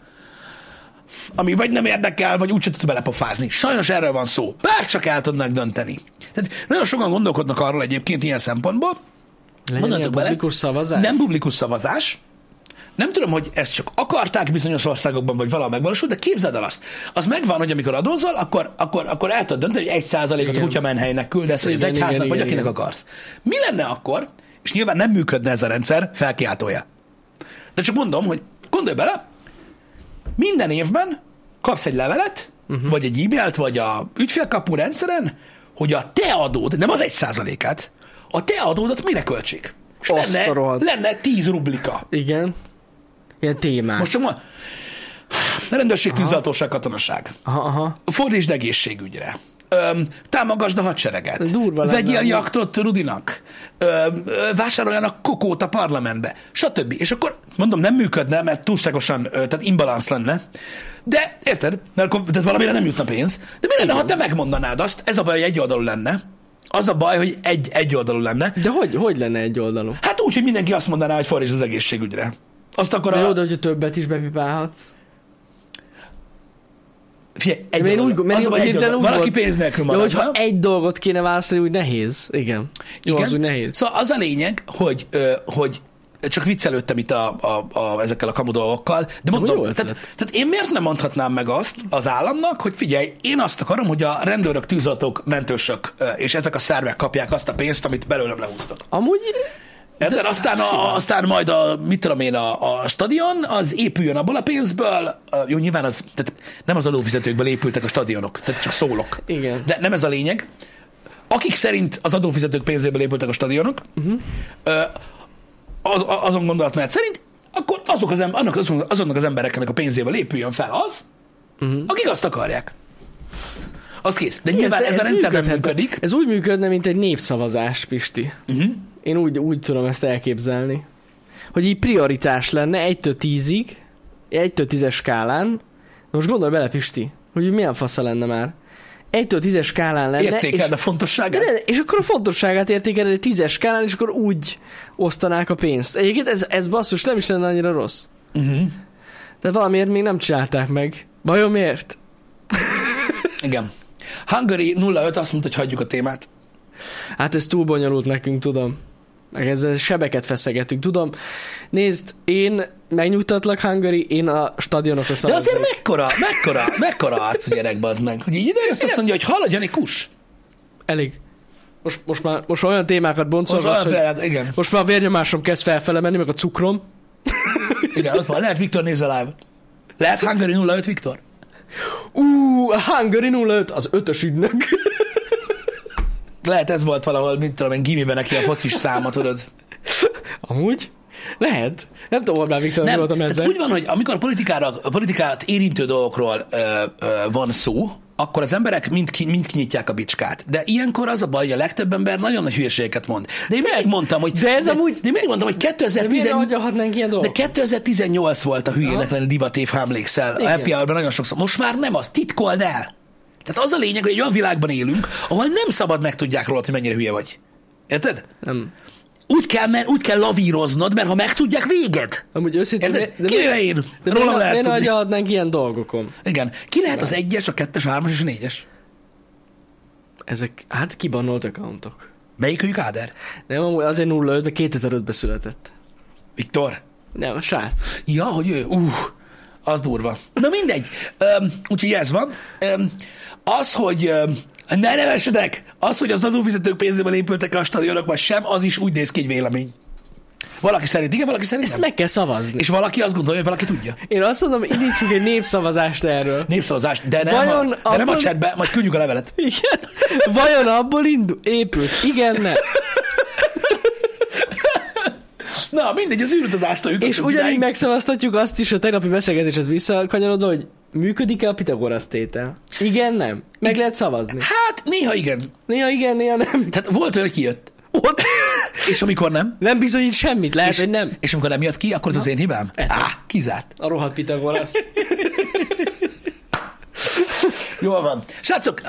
ami vagy nem érdekel, vagy úgyse tudsz belepofázni. Sajnos erről van szó. Bár csak el tudnak dönteni. Tehát nagyon sokan gondolkodnak arról egyébként ilyen szempontból, Legyen Mondjatok ilyen bele. publikus szavazás? nem publikus szavazás. Nem tudom, hogy ezt csak akarták bizonyos országokban, vagy valahol megvalósult, de képzeld el azt. Az megvan, hogy amikor adózol, akkor, akkor, akkor el tudod dönteni, hogy egy százalékot a kutya menhelynek küldesz, vagy az egyháznak, vagy akinek igen. akarsz. Mi lenne akkor, és nyilván nem működne ez a rendszer, felkiáltója. De csak mondom, hogy gondolj bele, minden évben kapsz egy levelet, uh-huh. vagy egy e-mailt, vagy a ügyfélkapu rendszeren, hogy a te adód, nem az egy százalékát, a te adódat mire költsék? És lenne, lenne 10 rublika. Igen. Ilyen témák. Most csak ma... Rendőrség, tűzoltóság, katonaság. Aha, aha. Fordítsd egészségügyre. Öm, támogasd a hadsereget. Durva lenne, Vegyél amúgy. jaktot Rudinak. Öm, vásároljanak kokót a parlamentbe. Stb. És akkor mondom, nem működne, mert túlságosan, tehát imbalansz lenne. De érted? Mert akkor tehát valamire nem jutna pénz. De mi lenne, ha te megmondanád azt? Ez a baj, hogy egy oldalú lenne. Az a baj, hogy egy, egy oldalú lenne. De hogy, hogy lenne egy oldalú? Hát úgy, hogy mindenki azt mondaná, hogy fordítsd az egészségügyre. Azt akkor De a... jó, de hogyha többet is bepipálhatsz. Figyelj, egy Én oldalú. úgy, mert az egy oldalú. úgy Valaki pénz nélkül marad. hogyha ha? egy dolgot kéne választani, úgy nehéz. Igen. Jó, az úgy nehéz. Szóval az a lényeg, hogy, hogy csak viccelődtem itt a, a, a, ezekkel a kamu dolgokkal, de mondom, jó tehát, tehát én miért nem mondhatnám meg azt az államnak, hogy figyelj, én azt akarom, hogy a rendőrök, tűzoltók, mentősök és ezek a szervek kapják azt a pénzt, amit belőlem lehúztak. Amúgy Érted? Aztán, a, aztán majd a, mit tudom én, a, a stadion, az épüljön abból a pénzből, jó, nyilván az, tehát nem az adófizetőkből épültek a stadionok, tehát csak szólok. Igen. De nem ez a lényeg. Akik szerint az adófizetők pénzéből épültek a stadionok, uh-huh. az, azon gondolatmenet szerint, akkor azok az, em- annak, azon, azonnak az embereknek a pénzéből épüljön fel az, uh-huh. akik azt akarják. Az kész. De nyilván ez, ez a rendszer nem működhetne. működik. Ez úgy működne, mint egy népszavazás, Pisti. Uh-huh. Én úgy, úgy tudom ezt elképzelni. Hogy így prioritás lenne 1-től 10-ig, 1-től 10-es skálán. Most gondolj bele, Pisti, hogy milyen fasza lenne már. 1-től 10-es skálán lenne, Értékeld a fontosságát? de, és akkor a fontosságát értékeled egy 10-es skálán, és akkor úgy osztanák a pénzt. Egyébként ez, ez basszus nem is lenne annyira rossz. Uh-huh. De valamiért még nem csinálták meg. Vajon miért? Igen. Hungary 05 azt mondta, hogy hagyjuk a témát. Hát ez túl bonyolult nekünk, tudom. Meg ezzel sebeket feszegetünk, tudom. Nézd, én megnyugtatlak, Hungary, én a stadionokra De szavaznék. azért mekkora, mekkora, mekkora arcú gyerek bazd meg, hogy így ide azt mondja, hogy haladjon egy kus. Elég. Most, most, már, most olyan témákat Most boncolgatsz, olyan hogy igen, most már a vérnyomásom kezd felfele menni, meg a cukrom. igen, ott van. Lehet Viktor nézze live Lehet Hungary 05 Viktor? Ú, a Hungary 05, az ötös ügynök. Lehet ez volt valahol, mint tudom én, gimiben neki a focis száma, tudod. Amúgy? Lehet. Nem tudom, Orbán Viktor, Nem, voltam ezzel. úgy van, hogy amikor a, politikára, a politikát érintő dolgokról ö, ö, van szó, akkor az emberek mind, ki, mind kinyitják a bicskát. De ilyenkor az a baj, hogy a legtöbb ember nagyon nagy hülyeségeket mond. De én mindig Persze. mondtam, hogy... De ez de, amúgy- De én mindig mondtam, hogy De miért 2010... ne adjahatnánk ilyen De dolgot? 2018 volt a hülyének lenni divatév, ha emlékszel. A happy nagyon sokszor. Most már nem az, titkold el. Tehát az a lényeg, hogy egy olyan világban élünk, ahol nem szabad megtudják rólad, hogy mennyire hülye vagy. Érted? Nem. Úgy kell, men- úgy kell lavíroznod, mert ha megtudják, véged. Amúgy őszintén... Érted? de Kivéve én. De Rólam miért, lehet ne tudni. adjahatnánk ilyen dolgokon? Igen. Ki lehet az egyes, a kettes, a hármas és a négyes? Ezek, hát kibannolt accountok. Melyik őjük Áder? Nem, amúgy azért 05 ben 2005-ben született. Viktor? Nem, a srác. Ja, hogy ő, uh, az durva. Na mindegy. Öm, úgyhogy ez van. Öm, az, hogy ne nevessetek, az, hogy az adófizetők pénzéből épültek a stadionok, vagy sem, az is úgy néz ki egy vélemény. Valaki szerint igen, valaki szerint Ezt nem. meg kell szavazni. És valaki azt gondolja, hogy valaki tudja. Én azt mondom, indítsuk egy népszavazást erről. Népszavazást, de nem, Vajon a, de nem a chatbe, majd küldjük a levelet. Igen. Vajon abból indul? Épült. Igen, nem. Na, mindegy, az űrutazástól jutottunk És ugyanígy idáig. megszavaztatjuk azt is a tegnapi beszélgetéshez visszakanyarodva, hogy működik-e a Pitagorasz tétel? Igen, nem. Meg lehet szavazni. Hát, néha igen. Néha igen, néha nem. Tehát volt olyan, hogy kijött. Ott. És amikor nem, Nem bizonyít semmit, lehet, és, hogy nem. és amikor nem jött ki, akkor ez az én hibám? Ez Á, kizárt. A rohadt Pitagorasz. Jól van. Srácok,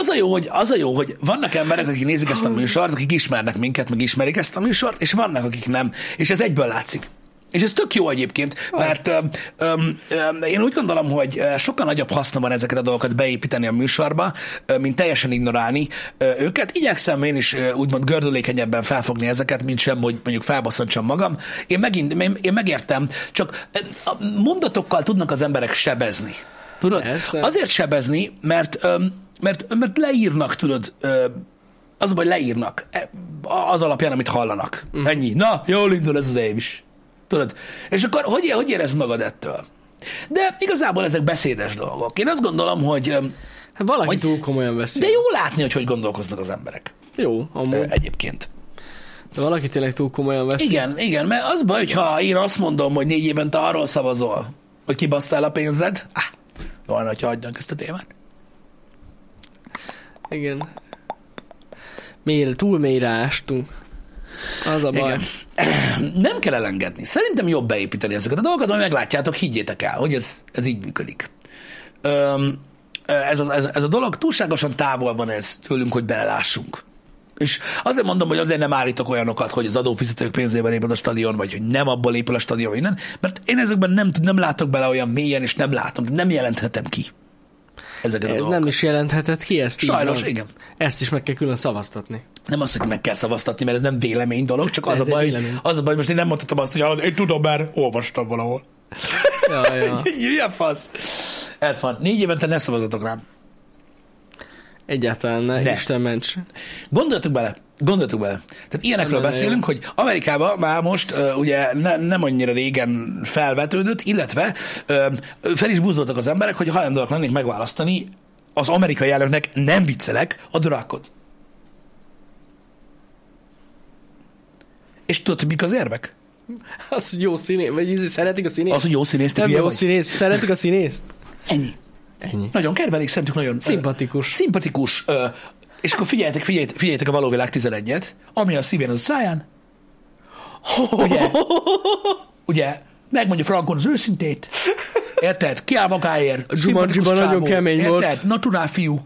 az a, jó, hogy, az a jó, hogy vannak emberek, akik nézik ezt a műsort, akik ismernek minket, meg ismerik ezt a műsort, és vannak, akik nem. És ez egyből látszik. És ez tök jó egyébként, mert öm, öm, öm, én úgy gondolom, hogy sokkal nagyobb haszna van ezeket a dolgokat beépíteni a műsorba, mint teljesen ignorálni őket. Igyekszem én is úgymond gördülékenyebben felfogni ezeket, mint sem, hogy mondjuk felbasszantsam magam. Én, megint, én, megértem, csak mondatokkal tudnak az emberek sebezni. Tudod? Persze. Azért sebezni, mert, mert, mert leírnak, tudod, az a baj, leírnak e, az alapján, amit hallanak. Mm. Ennyi. Na, jól indul ez az év is. Tudod? És akkor hogy, hogy érezd magad ettől? De igazából ezek beszédes dolgok. Én azt gondolom, hogy... Hát valaki hogy, túl komolyan veszi. De jó látni, hogy hogy gondolkoznak az emberek. Jó, amúgy. Egyébként. De valaki tényleg túl komolyan veszi. Igen, igen, mert az baj, hogyha én azt mondom, hogy négy évente arról szavazol, hogy kibasszál a pénzed, ah, volna, hogyha hagynak ezt a témát. Igen. Mélyre, túl mélyre ástunk. Az a baj. Igen. Nem kell elengedni. Szerintem jobb beépíteni ezeket a dolgokat, majd meglátjátok, higgyétek el, hogy ez, ez így működik. Öm, ez, a, ez, ez a dolog túlságosan távol van ez tőlünk, hogy belelássunk. És azért mondom, hogy azért nem állítok olyanokat, hogy az adófizetők pénzében épül a stadion, vagy hogy nem abból épül a stadion, innen, mert én ezekben nem, nem látok bele olyan mélyen, és nem látom, nem jelenthetem ki ezeket a Nem dolgokat. is jelentheted ki ezt így Sajnos, van. igen. Ezt is meg kell külön szavaztatni. Nem azt, hogy meg kell szavaztatni, mert ez nem vélemény dolog, csak az a baj, vélemény. az a baj, most én nem mondhatom azt, hogy hallod, én tudom, mert olvastam valahol. Ja, ja. Fasz? Ez van. Négy évente ne szavazatok rám. Egyáltalán ne, Ne. Isten ments. Gondoljatok bele, gondoljatok bele. Tehát ilyenekről Nem, beszélünk, hogy Amerikában már most uh, ugye ne, nem annyira régen felvetődött, illetve uh, fel is búzdoltak az emberek, hogy hajlandóak lennék megválasztani az amerikai elnöknek, nem viccelek, a drakot. És tudod, mik az érvek? Az, hogy jó színész, vagy ízi, szeretik a színészt? Az, hogy jó színész, te nem jó vagy? színész, szeretik a színészt? Ennyi. Ennyi. Nagyon kedvelik, szerintük nagyon... ö, Szimpatikus. Szimpatikus. Ö, és akkor figyeljetek, figyeljetek, figyeljetek a való világ 11-et, ami a szívén, az a száján. Ugye? Ugye? Megmondja Frankon az őszintét. Érted? Kiáll magáért. A Jumanji-ban Szimpatikus nagyon kemény Érted? volt. Naturál fiú.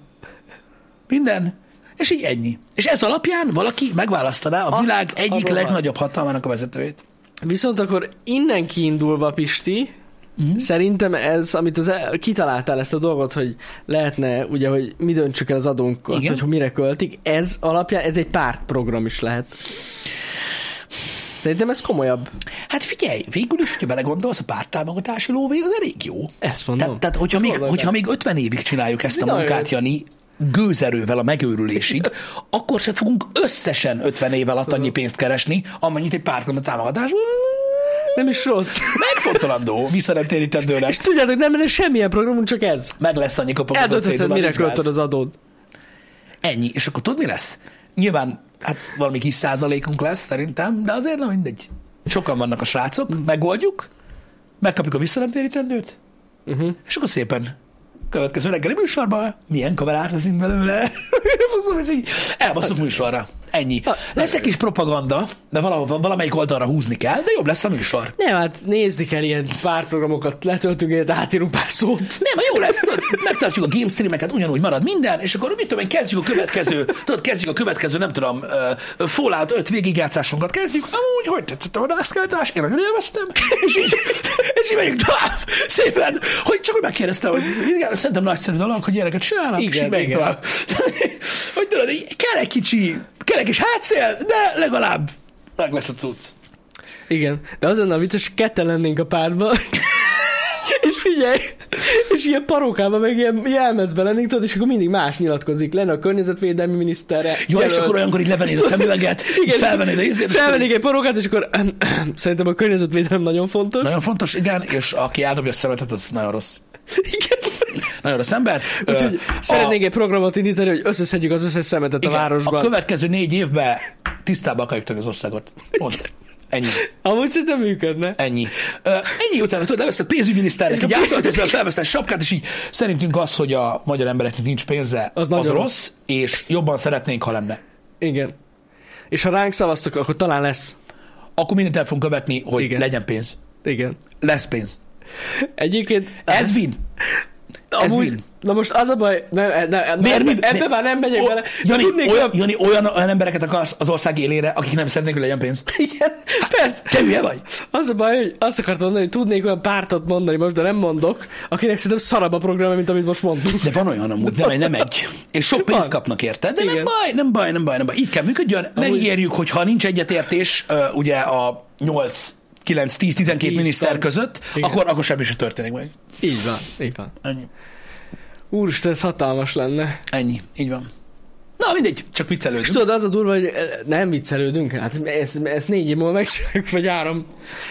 Minden. És így ennyi. És ez alapján valaki megválasztaná a Azt világ egyik legnagyobb hatalmának a vezetőjét. Viszont akkor innen kiindulva, Pisti, Mm. szerintem ez, amit az kitaláltál ezt a dolgot, hogy lehetne, ugye, hogy mi döntsük el az adónkat, Igen. hogy mire költik, ez alapján, ez egy pártprogram is lehet. Szerintem ez komolyabb. Hát figyelj, végül is, hogyha belegondolsz, a párttámogatási lóvé az elég jó. Ezt mondom. Tehát, tehát hogyha, még, hogyha még 50 évig csináljuk ezt a Nagyon munkát. Jani, gőzerővel a megőrülésig, akkor se fogunk összesen 50 év alatt annyi pénzt keresni, amennyit egy pártnak a támogatás. Nem is rossz. Megfontolandó, visszanemtérítendőnek. És tudjátok, nem lenne semmilyen programunk, csak ez. Meg lesz annyi kopogott Eldöntheted, mire költöd az adód. Ennyi. És akkor tudod, mi lesz? Nyilván, hát valami kis százalékunk lesz szerintem, de azért nem mindegy. Sokan vannak a srácok, megoldjuk, megkapjuk a visszanemtérítendőt, Uh-huh. És akkor szépen következő reggeli műsorban milyen kamerát veszünk belőle. Így elbasszuk műsorra. Ennyi. Lesz egy kis propaganda, de valahol, valamelyik oldalra húzni kell, de jobb lesz a műsor. Nem, hát nézni kell ilyen párprogramokat, letöltünk egyet, átírunk pár szót. Nem, jó lesz, tudod, megtartjuk a game streameket, ugyanúgy marad minden, és akkor mit tudom én, kezdjük a következő, tudod, kezdjük a következő, nem tudom, uh, Fallout 5 végigjátszásunkat kezdjük, amúgy, hogy tetszett a vadászkeltás, én nagyon élveztem, és így, és így megyünk tovább, szépen, hogy csak hogy megkérdeztem, hogy igen, szerintem nagyszerű dolog, hogy ilyeneket csinálnak, és Igen, így megyünk tovább. hogy tudod, kell egy kicsi, kell egy kis hátszél, de legalább meg lesz a cucc. Igen, de az lenne a vicces, hogy ketten lennénk a pártban. és figyelj, és ilyen parókában, meg ilyen jelmezben lennénk, tudod, és akkor mindig más nyilatkozik. Lenne a környezetvédelmi miniszterre. Jó, és akkor olyankor így levennéd a szemüveget, így felvennéd a izét, és Felvennék egy parókát, és akkor szerintem a környezetvédelem nagyon fontos. Nagyon fontos, igen, és aki eldobja a szemetet, az nagyon rossz. Igen. Nagyon rossz ember. Úgyhogy szeretnék egy programot indítani, hogy összeszedjük az összes szemetet a igen, városban. A következő négy évben tisztába akarjuk tenni az országot. Pont. Ennyi. Amúgy szerintem működne. Ennyi. Ö, ennyi utána tudod, először pénzügyminiszternek egy átöltöző felvesztett sapkát, és így szerintünk az, hogy a magyar embereknek nincs pénze, Az az, az rossz, és jobban szeretnénk, ha lenne. Igen. És ha ránk szavaztok, akkor talán lesz. Akkor mindent el fogunk követni, hogy Igen. legyen pénz. Igen. Lesz pénz. Egyébként... Ez win. Ez amúgy, win. Na most az a baj, nem, nem, nem, Miért? ebbe, Mi- ebbe mi- már nem megyek O- bele. Jani, Tudnék, olyan, Jani, olyan, olyan embereket akarsz az ország élére, akik nem szeretnék, hogy legyen pénz. Igen, persze. Te hülye vagy? Az a baj, hogy azt akartam mondani, hogy tudnék olyan pártot mondani most, de nem mondok, akinek szerintem szarabb a program, mint amit most mondtunk. De van olyan amúgy, nem egy, nem egy. És sok pénzt Van. kapnak érte, de nem Igen. baj, nem baj, nem baj, nem baj. Így kell működjön. Megígérjük, hogy ha nincs egyetértés, ugye a 8, 9, 10, 12 Tíz miniszter tag. között, Igen. akkor, akkor semmi sem történik meg. Így van, így van. Ennyi. Úristen, ez hatalmas lenne. Ennyi. Így van. Na mindegy, csak És viccelődünk. tudod, az a durva, hogy eh, nem viccelődünk, hát ezt, ezt négy év múlva megcsináljuk, vagy három,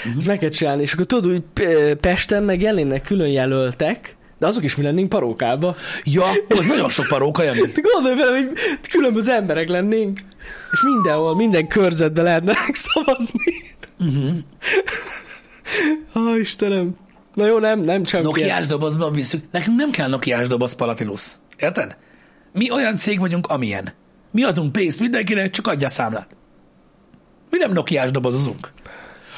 Mhm. ezt meg kell csinálni, és akkor tudod, hogy P- Pesten meg jelennek külön jelöltek, de azok is mi lennénk parókába. Ja, az nagyon sok paróka jön. Gondolj bele, hogy különböző emberek lennénk, és mindenhol, minden körzetben lehetne szavazni. Uh-huh. Ó, Istenem. Na jó, nem, nem csak Nokiás dobozban visszük. Nekünk nem kell Nokiás doboz Palatinus. Érted? Mi olyan cég vagyunk, amilyen. Mi adunk pénzt mindenkinek, csak adja a számlát. Mi nem Nokiás dobozozunk.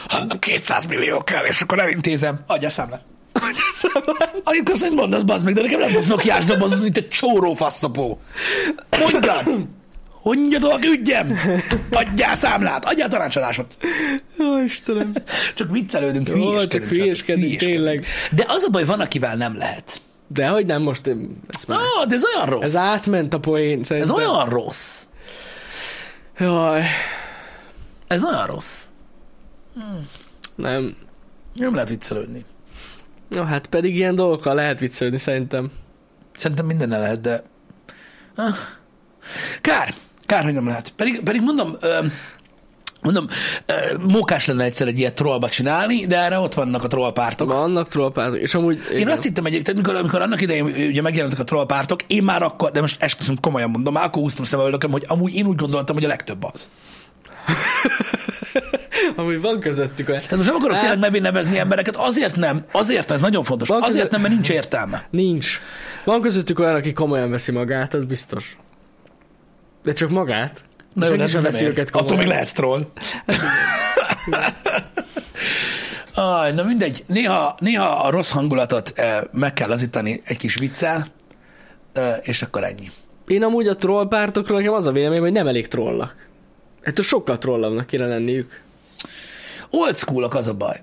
Ha 200 millió kell, és akkor elintézem, adja a számlát. Annyit köszönöm, mondasz, bazd meg, de nekem nem fogsz Nokiás dobozozni, te csóró faszapó. Mondjad! Mondjad, ügyem! Adjál számlát, adjál tanácsolásot. Ó, Istenem. Csak viccelődünk, Jó, hülyéskedünk. csak hülyéskedünk. tényleg. De az a baj, van, akivel nem lehet. De hogy nem most, ez már... Ah, de ez olyan rossz. Ez átment a poén, ez szerintem. olyan rossz. Jaj, Ez olyan rossz. nem. Nem lehet viccelődni. No, hát pedig ilyen dolgokkal lehet viccelődni szerintem. Szerintem minden lehet, de... Ah. Kár. Kár, hogy nem lehet. Pedig, pedig mondom, mondom, mókás lenne egyszer egy ilyet trollba csinálni, de erre ott vannak a trollpártok. Vannak trollpártok, és amúgy... Én azt hittem egyébként, amikor, amikor annak idején ugye megjelentek a trollpártok, én már akkor, de most esküszöm, komolyan mondom, már akkor húztam szemöldököm, hogy amúgy én úgy gondoltam, hogy a legtöbb az. Amúgy van közöttük olyan. Tehát most nem akarok Hát- tényleg nevén nevezni embereket, azért nem, azért ez nagyon fontos, Van azért között- nem, mert nincs értelme. Nincs. Van közöttük olyan, aki komolyan veszi magát, az biztos. De csak magát. Na jó, sem nem őket Attól még lesz troll. Aj, na mindegy, néha, néha a rossz hangulatot eh, meg kell lazítani egy kis viccel, eh, és akkor ennyi. Én amúgy a trollpártokról nekem az a véleményem, hogy nem elég trollak. Ettől sokkal trollabbnak kéne lenniük. Old schoolok az a baj.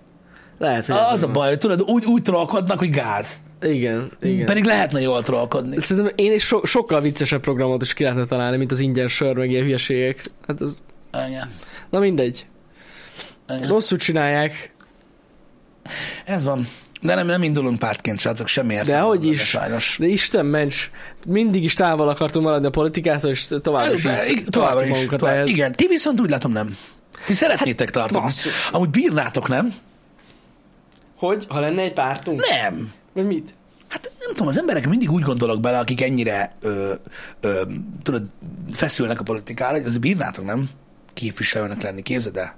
Lehet, hogy ez Az a baj, hogy tudod, úgy, úgy trollkodnak, hogy gáz. Igen, igen. Pedig lehetne jól trollkodni. Szerintem én is so- sokkal viccesebb programot is ki lehetne találni, mint az ingyen sör, meg ilyen hülyeségek. Hát az... Igen. Na mindegy. Igen. Rosszul csinálják, Ez van. De nem, nem indulunk pártként, srácok, semmi értelme. de hogy is. Sajnos. De Isten ments, mindig is távol akartunk maradni a politikától, és továbbra is, így továbbra tartjuk is. Tovább. ehhez. Igen, ti viszont úgy látom nem. Ti szeretnétek tartani. basszus. Amúgy bírnátok, nem? Hogy? Ha lenne egy pártunk? Nem. Vagy mit? Hát nem tudom, az emberek mindig úgy gondolok bele, akik ennyire ö, ö, tudod, feszülnek a politikára, hogy azért bírnátok, nem? Képviselőnek lenni, képzeld el?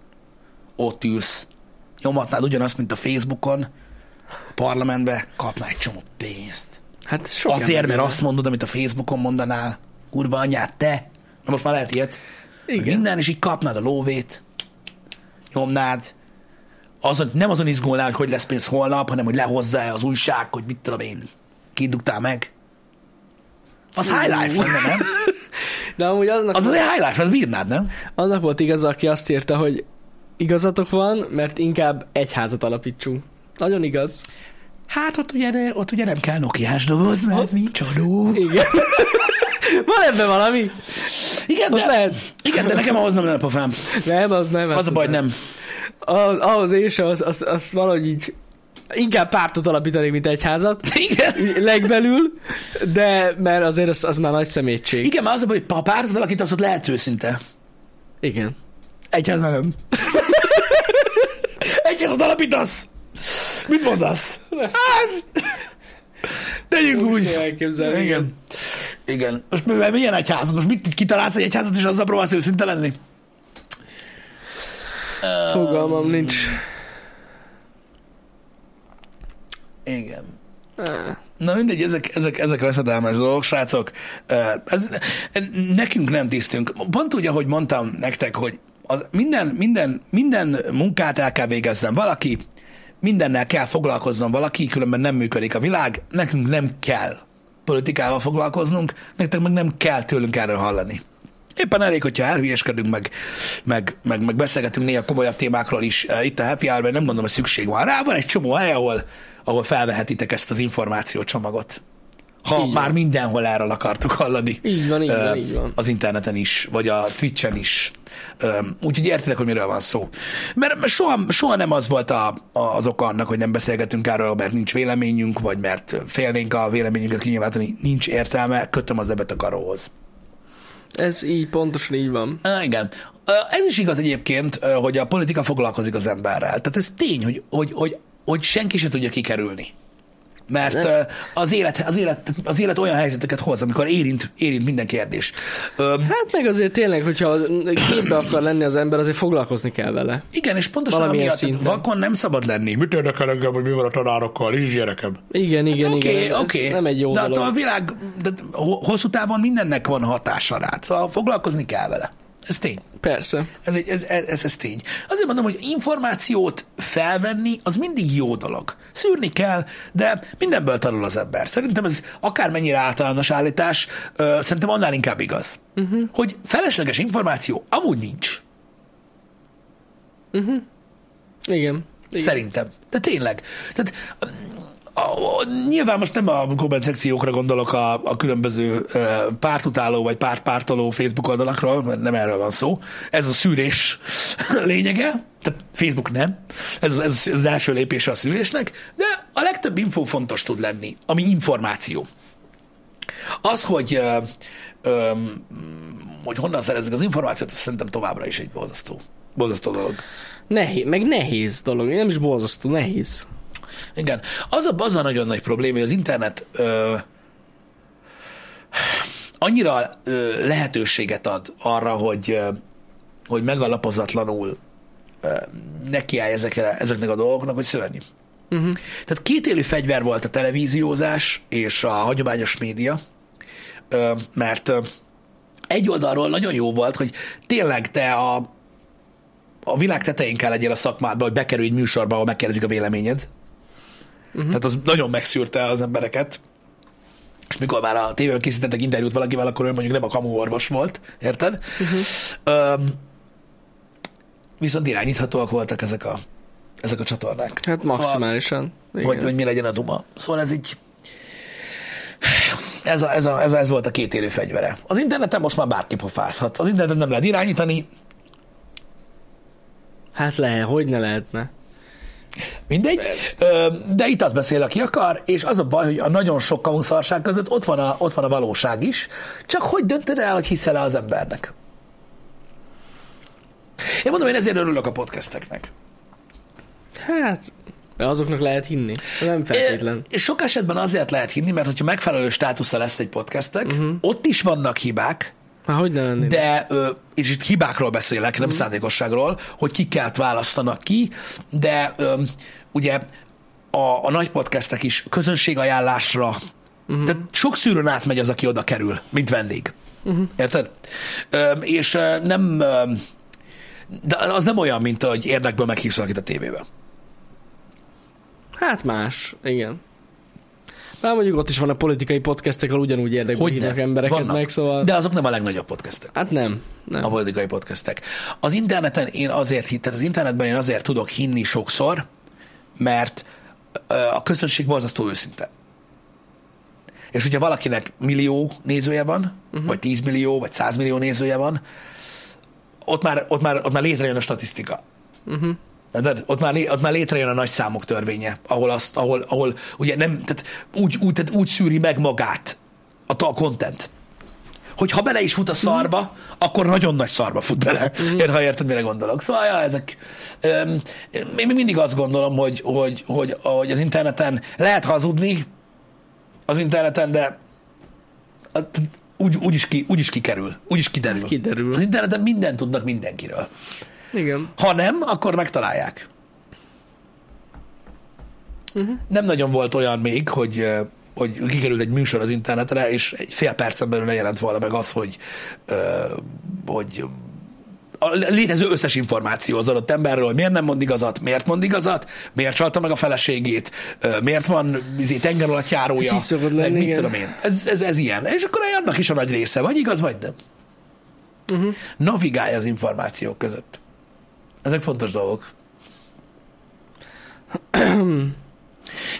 Ott ülsz, nyomatnád ugyanazt, mint a Facebookon, a parlamentbe, kapnál egy csomó pénzt. Hát sok Azért, mert azt mondod, amit a Facebookon mondanál. Kurva anyát, te! Na most már lehet ilyet. Igen. Minden, és így kapnád a lóvét, nyomnád, azon, nem azon izgulnál, hogy hogy lesz pénz holnap, hanem hogy lehozza-e az újság, hogy mit tudom én, kit dugtál meg. Az high life lenne, nem? De amúgy annak, Az az egy high life, az bírnád, nem? annak volt igaza, aki azt írta, hogy igazatok van, mert inkább egy házat alapítsunk. Nagyon igaz. Hát ott ugye, ott ugye nem kell Nokiás doboz, mert nincs adó. Igen. Van ebben valami? Igen, Ott de, lehet. igen, de nekem ahhoz nem lenne pofám. Nem, az nem. Az a baj, nem. Az, ahhoz sem, az, az, az valahogy így inkább pártot alapítani, mint egy házat. Igen. Legbelül, de mert azért az, az már nagy szemétség. Igen, mert az a baj, hogy ha pártot alakítasz, ott lehet őszinte. Igen. Egyház nem. Egyházat alapítasz? Mit mondasz? Hát, tegyünk Úgy elképzelni, Igen. Igen. Most mivel milyen egyházat? Most mit kitalálsz egy egyházat, és azzal próbálsz őszinte lenni? Fogalmam nincs. Igen. Na mindegy, ezek, ezek, ezek veszedelmes dolgok, srácok. Ez, nekünk nem tisztünk. Pont úgy, ahogy mondtam nektek, hogy az minden, minden, minden munkát el kell végezzen valaki, mindennel kell foglalkozzon valaki, különben nem működik a világ, nekünk nem kell politikával foglalkoznunk, nektek meg nem kell tőlünk erről hallani. Éppen elég, hogyha elhülyeskedünk, meg, meg, meg, meg beszélgetünk néha komolyabb témákról is. Uh, Itt a Happy hour nem gondolom, hogy szükség van rá. Van egy csomó hely, ahol, ahol felvehetitek ezt az információcsomagot. Ha Így már van. mindenhol erről akartuk hallani. Így van, így van, így van. Az interneten is, vagy a Twitchen is. Ö, Úgyhogy értitek, hogy miről van szó. Mert soha, soha nem az volt a, a, az oka annak, hogy nem beszélgetünk erről, mert nincs véleményünk, vagy mert félnénk a véleményünket kinyilvánítani. Nincs értelme, kötöm az ebet a karóhoz. Ez így, pontosan így van. Á, igen. Ez is igaz egyébként, hogy a politika foglalkozik az emberrel. Tehát ez tény, hogy, hogy, hogy, hogy senki se tudja kikerülni. Mert az élet, az, élet, az élet olyan helyzeteket hoz, amikor érint, érint minden kérdés. Hát meg azért tényleg, hogyha képbe akar lenni az ember, azért foglalkozni kell vele. Igen, és pontosan Valamilyen amiatt szinten. vakon nem szabad lenni. Mit érdekel engem, hogy mi van a tanárokkal? Is gyerekem. Igen, igen, Oké, igen. Ez oké. Nem egy jó De dolog. a világ de ho- hosszú távon mindennek van hatása rád, szóval foglalkozni kell vele. Ez tény. Persze. Ez, egy, ez, ez, ez, ez tény. Azért mondom, hogy információt felvenni, az mindig jó dolog. Szűrni kell, de mindenből tanul az ember. Szerintem ez akármennyire általános állítás, ö, szerintem annál inkább igaz. Uh-huh. Hogy felesleges információ amúgy nincs. Igen. Igen. Szerintem. De tényleg. Tehát a, a, nyilván most nem a komment szekciókra gondolok a, a különböző ö, pártutáló vagy pártpártoló Facebook oldalakról, mert nem erről van szó. Ez a szűrés lényege, tehát Facebook nem. Ez, ez, ez az első lépése a szűrésnek, de a legtöbb info fontos tud lenni, ami információ. Az, hogy, ö, ö, hogy honnan szerezzük az információt, az szerintem továbbra is egy borzasztó, borzasztó dolog. Nehéz, meg nehéz dolog, nem is borzasztó, nehéz. Igen. Az a, az a nagyon nagy probléma, hogy az internet ö, annyira ö, lehetőséget ad arra, hogy, ö, hogy megalapozatlanul ö, nekiállj ezekre, ezeknek a dolgoknak, hogy szörnyű. Uh-huh. Tehát két élő fegyver volt a televíziózás és a hagyományos média, ö, mert ö, egy oldalról nagyon jó volt, hogy tényleg te a, a világ tetején kell legyél a szakmádba, hogy bekerülj egy műsorba, ahol megkérdezik a véleményed. Uh-huh. Tehát az nagyon megszűrte az embereket. És mikor már a tévében készítettek interjút valakivel, akkor ő mondjuk nem a kamu orvos volt, érted? Uh-huh. Öm, viszont irányíthatóak voltak ezek a, ezek a csatornák. Hát maximálisan. Szóval, Igen. hogy, hogy mi legyen a duma. Szóval ez így... Ez, a, ez, a, ez, a, ez volt a két élő fegyvere. Az interneten most már bárki pofázhat. Az interneten nem lehet irányítani, Hát lehet, hogy ne lehetne. Mindegy. Ö, De itt azt beszél, aki akar, és az a baj, hogy a nagyon sok kamuszarság között ott van, a, ott van a valóság is, csak hogy döntöd el, hogy hiszel -e az embernek? Én mondom, én ezért örülök a podcasteknek. Hát, azoknak lehet hinni. Nem feltétlen. És sok esetben azért lehet hinni, mert hogyha megfelelő státusza lesz egy podcastnek, uh-huh. ott is vannak hibák, Hát hogy ne lenni? de, és itt hibákról beszélek, nem szándékosságról, hogy kiket választanak ki, de ugye a, a nagy podcastek is közönségajánlásra, uh-huh. de sok szűrőn átmegy az, aki oda kerül, mint vendég. Uh-huh. Érted? Ö, és nem, de az nem olyan, mint hogy érdekből meghívsz valakit a tévébe. Hát más, igen. Már mondjuk ott is van a politikai podcastek, ahol ugyanúgy Hogyne? hívnak embereket Vannak. meg, szóval... De azok nem a legnagyobb podcastek. Hát nem, nem. a politikai podcastek. Az interneten én azért hittem, az internetben én azért tudok hinni sokszor, mert a közönség borzasztó őszinte. És hogyha valakinek millió nézője van, uh-huh. vagy 10 millió, vagy 100 millió nézője van, ott már, ott már, ott már létrejön a statisztika. Uh-huh. De ott már, ott már létrejön a nagy számok törvénye, ahol, azt, ahol, ahol ugye nem, tehát úgy, úgy, tehát úgy szűri meg magát a, a content. Hogy ha bele is fut a szarba, mm. akkor nagyon nagy szarba fut bele. Mm. Ér, ha érted, mire gondolok. Szóval, ja, ezek... Öm, én még mindig azt gondolom, hogy, hogy, hogy, hogy az interneten lehet hazudni az interneten, de úgy, úgy, is ki, úgy is kikerül, úgy is kiderül. Hát kiderül. Az interneten mindent tudnak mindenkiről. Igen. Ha nem, akkor megtalálják. Uh-huh. Nem nagyon volt olyan még, hogy, eh, hogy kikerült egy műsor az internetre, és egy fél percen belül jelent volna meg az, hogy, ö, hogy a létező összes információ az adott emberről, hogy miért nem mond igazat, miért mond igazat, miért csalta meg a feleségét, ö, miért van izé, tenger alatt járója, Ez meg lenni, mit igen. tudom én. Ez, ez, ez ilyen. És akkor annak is a nagy része, vagy igaz, vagy nem. Uh-huh. Navigálj az információk között. Ezek fontos dolgok.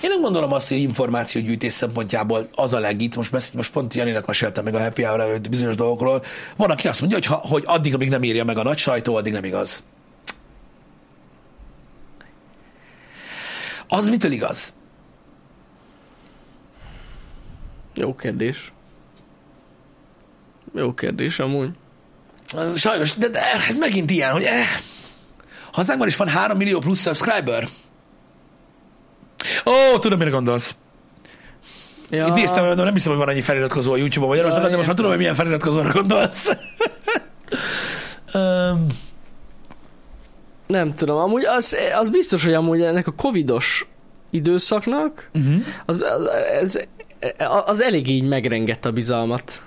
Én nem gondolom azt, hogy információgyűjtés szempontjából az a legit. Most, besz- most pont Janinak meséltem meg a happy hour előtt bizonyos dolgokról. Van, aki azt mondja, hogy, ha, hogy addig, amíg nem írja meg a nagy sajtó, addig nem igaz. Az mitől igaz? Jó kérdés. Jó kérdés amúgy. Sajnos, de, de ez megint ilyen, hogy eh, hazánkban is van 3 millió plusz subscriber. Ó, tudom, mire gondolsz. Ja, Itt néztem, hogy nem hiszem, hogy van annyi feliratkozó a YouTube-on Magyarországon, Ja, de most már tudom, hogy milyen feliratkozóra gondolsz. um, nem tudom, amúgy az, az biztos, hogy amúgy ennek a covidos időszaknak uh-huh. az, az, ez, az elég így megrengette a bizalmat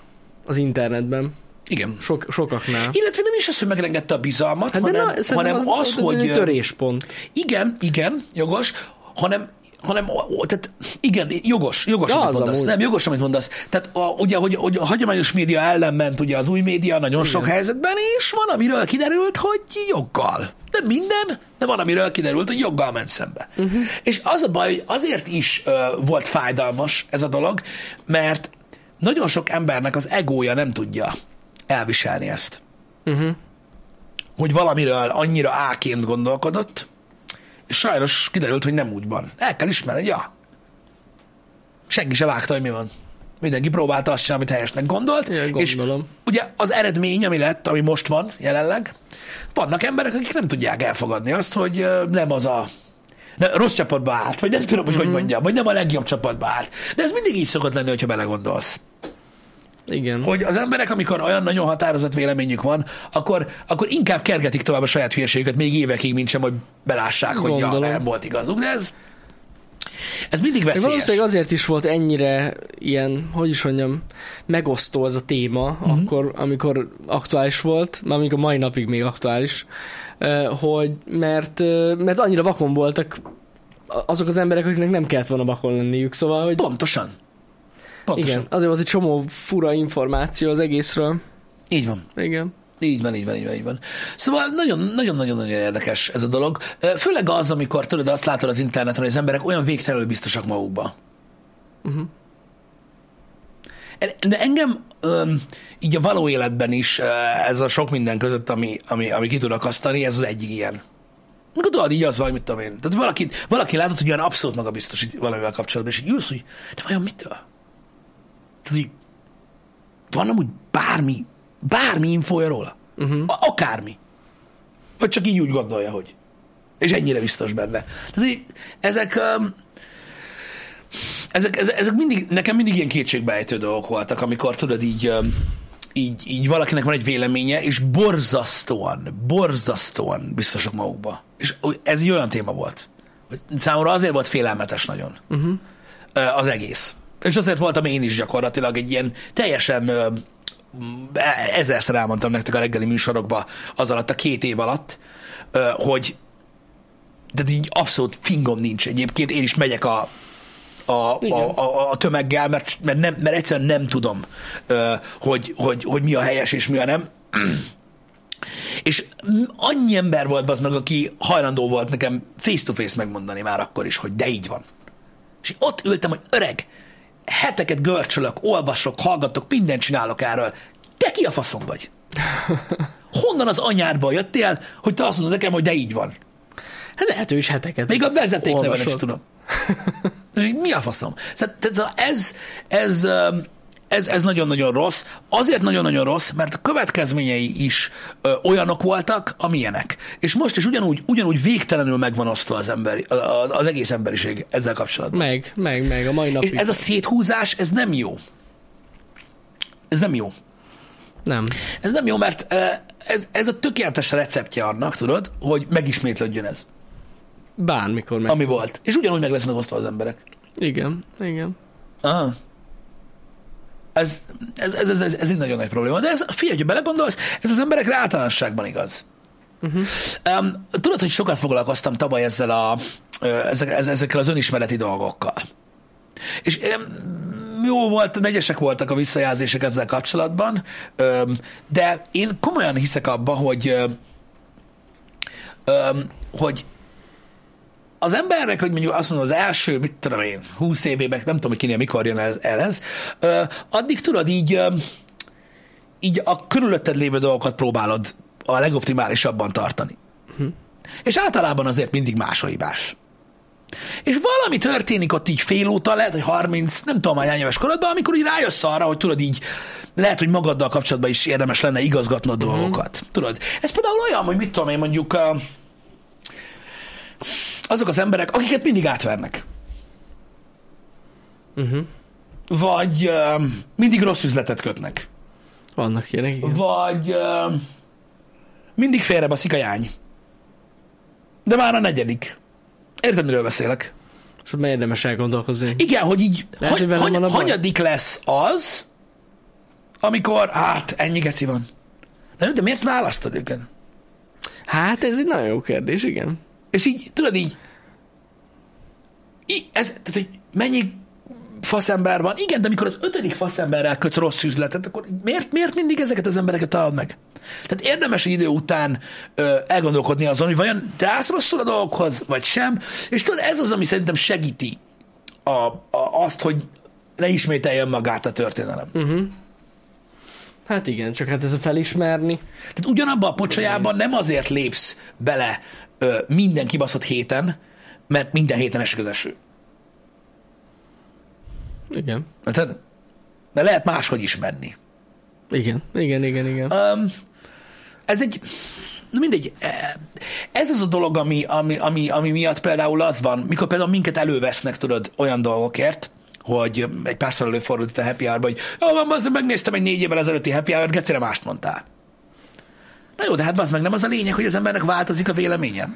az internetben. Igen. Sok, sokaknál. Illetve nem is az, hogy megrengette a bizalmat, Hát hanem, na, hanem az, az hogy... egy töréspont. Igen, igen, jogos, hanem hanem, tehát igen, jogos, jogos, Ja, amit az mondasz. amúgy. Nem, jogos, amit mondasz. Tehát a, ugye, hogy, hogy a hagyományos média ellen ment ugye az új média nagyon sok helyzetben, és van, amiről kiderült, hogy joggal. Nem minden, de van, amiről kiderült, hogy joggal ment szembe. Uh-huh. És az a baj, hogy azért is ö, volt fájdalmas ez a dolog, mert nagyon sok embernek az egója nem tudja elviselni ezt. Uh-huh. Hogy valamiről annyira áként gondolkodott, és sajnos kiderült, hogy nem úgy van. El kell ismerni, hogy ja. Senki se vágta, hogy mi van. Mindenki próbálta azt csinálni, amit helyesnek gondolt. És gondolom. ugye az eredmény, ami lett, ami most van jelenleg, vannak emberek, akik nem tudják elfogadni azt, hogy nem az a ne, rossz csapatba állt, vagy nem tudom, hogy hogy mondjam, vagy nem a legjobb csapatba állt. De ez mindig így szokott lenni, hogyha belegondolsz Igen. hogy az emberek, amikor olyan nagyon határozott véleményük van, akkor, akkor inkább kergetik tovább a saját hülyeségüket még évekig, mint sem, hogy belássák, hogy ja, Gondolom. nem volt igazuk, de ez, ez mindig veszélyes. valószínűleg azért is volt ennyire ilyen, hogy is mondjam, megosztó ez a téma, uh-huh. akkor, amikor aktuális volt, már még a mai napig még aktuális, hogy mert, mert annyira vakon voltak azok az emberek, akiknek nem kellett volna vakon lenniük, szóval, hogy Pontosan. Pontosan. igen, azért volt egy csomó fura információ az egészről. Így van. Igen. Így van, így van, így van, így van. Szóval nagyon-nagyon-nagyon érdekes ez a dolog. Főleg az, amikor tudod, azt látod az interneten, hogy az emberek olyan végtelenül biztosak magukba. Uh-huh. De engem öm, így a való életben is ez a sok minden között, ami, ami, ami ki tud akasztani, ez az egyik ilyen. Tudod, így az van, mit tudom én. Tehát valaki, valaki látod, hogy olyan abszolút magabiztos itt valamivel kapcsolatban, és így ülsz, hogy de vajon mitől? Tehát így, van amúgy bármi, bármi infója róla. Uh-huh. A- akármi. Vagy csak így úgy gondolja, hogy. És ennyire biztos benne. Tehát így, ezek, öm, ezek, ezek, ezek mindig, nekem mindig ilyen kétségbejtő dolgok voltak, amikor tudod így, öm, így, így valakinek van egy véleménye, és borzasztóan, borzasztóan biztosak magukba. És ez egy olyan téma volt. hogy Számomra azért volt félelmetes nagyon Uh-huh. az egész. És azért voltam én is gyakorlatilag egy ilyen teljesen e- ezerszer elmondtam nektek a reggeli műsorokba az alatt a két év alatt, hogy de így abszolút fingom nincs egyébként, én is megyek a, a, a, Igen. a, a tömeggel, mert, mert, nem, mert egyszerűen nem tudom, hogy, hogy, hogy mi a helyes és mi a nem. És annyi ember volt az meg, aki hajlandó volt nekem face-to-face megmondani már akkor is, hogy de így van. És ott ültem, hogy öreg, heteket görcsölök, olvasok, hallgatok, mindent csinálok erről. Te ki a faszom vagy? Honnan az anyádból jöttél, hogy te azt mondod nekem, hogy de így van? Hát lehet ő is heteket. Még a vezetéknevet is olvasott. tudom. Ez Mi a faszom? Szóval tehát ez, ez, öm, ez, ez nagyon-nagyon rossz. Azért nagyon-nagyon rossz, mert a következményei is ö, olyanok voltak, amilyenek. És most is ugyanúgy, ugyanúgy végtelenül megvan osztva az, emberi, a- a- az egész emberiség ezzel kapcsolatban. Meg, meg, meg, a mai És napig. ez a széthúzás, ez nem jó. Ez nem jó. Nem. Ez nem jó, mert ez, ez a tökéletes receptje annak, tudod, hogy megismétlődjön ez, Bármikor meg. ami volt. És ugyanúgy meg lesznek osztva az emberek. Igen, igen. Aha. Ez, ez, ez, ez, ez, ez egy nagyon nagy probléma. De ez, figyelj, hogy belegondolsz, ez az emberekre általánosságban igaz. Uh-huh. Um, tudod, hogy sokat foglalkoztam tavaly ezzel a, ezek, ez- ezekkel az önismereti dolgokkal. És um, jó volt, megyesek voltak a visszajelzések ezzel kapcsolatban, um, de én komolyan hiszek abba, hogy um, hogy az embernek, hogy mondjuk azt mondom, az első, mit tudom én, 20 évében, nem tudom, hogy kinél mikor jön ez, el ez, addig tudod így, így a körülötted lévő dolgokat próbálod a legoptimálisabban tartani. Hm. És általában azért mindig más a hibás. És valami történik ott így fél óta, lehet, hogy 30, nem tudom, hány éves korodban, amikor így rájössz arra, hogy tudod így, lehet, hogy magaddal kapcsolatban is érdemes lenne igazgatnod uh-huh. dolgokat. Tudod, ez például olyan, hogy mit tudom én mondjuk uh, azok az emberek, akiket mindig átvernek. Uh-huh. Vagy uh, mindig rossz üzletet kötnek. Vannak ilyenek, igen. Vagy uh, mindig félrebaszik a jány. De már a negyedik. Érted, miről beszélek? És ott érdemes elgondolkozni. Igen, hogy így Lehet, hogy velem hagy, hanyadik lesz az, amikor, hát, ennyi geci van. Jó, de miért választod őket? Hát ez egy nagyon jó kérdés, igen. És így, tudod így, így ez, tehát, hogy mennyi faszember van. Igen, de amikor az ötödik faszemberrel kötsz rossz üzletet, akkor miért, miért mindig ezeket az embereket találod meg? Tehát érdemes idő után ö, elgondolkodni azon, hogy vajon te állsz rosszul a dolgokhoz, vagy sem. És tudod, ez az, ami szerintem segíti a, a, azt, hogy ne ismételjen magát a történelem. Uh-huh. Hát igen, csak hát ez a felismerni. Tehát ugyanabban a pocsolyában nem azért lépsz bele ö, minden kibaszott héten, mert minden héten esik az eső. Igen. Érted? De lehet máshogy is menni. Igen, igen, igen, igen. Um, ez egy, na mindegy, eh, ez az a dolog, ami, ami, ami, ami miatt például az van, mikor például minket elővesznek, tudod, olyan dolgokért, hogy egy párszor előfordult a happy hour hogy jó, van, az, megnéztem egy négy évvel ezelőtti happy hour gecire mást mondtál. Na jó, de hát az meg nem az a lényeg, hogy az embernek változik a véleménye.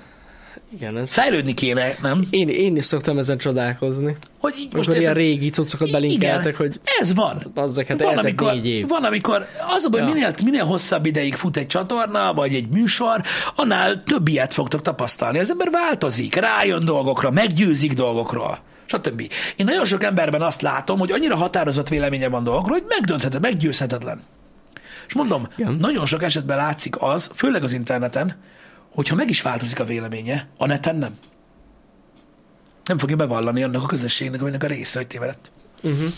Igen, ez... Fejlődni kéne, nem? Én, én is szoktam ezen csodálkozni. Hogy így Most ilyen érted? régi cuccokat belinkeltek, Igen, hogy ez van. Bazzak, hát van, amikor, négy év. van, amikor az a baj, Ja. minél, minél hosszabb ideig fut egy csatorna, vagy egy műsor, annál több ilyet fogtok tapasztalni. Az ember változik, rájön dolgokra, meggyőzik dolgokról, stb. Én nagyon sok emberben azt látom, hogy annyira határozott véleménye van dolgokról, hogy megdöntheted, meggyőzhetetlen. És mondom, Igen. nagyon sok esetben látszik az, főleg az interneten, hogyha meg is változik a véleménye, a neten nem. Nem fogja bevallani annak a közösségnek, aminek a része, hogy tévedett. uh-huh.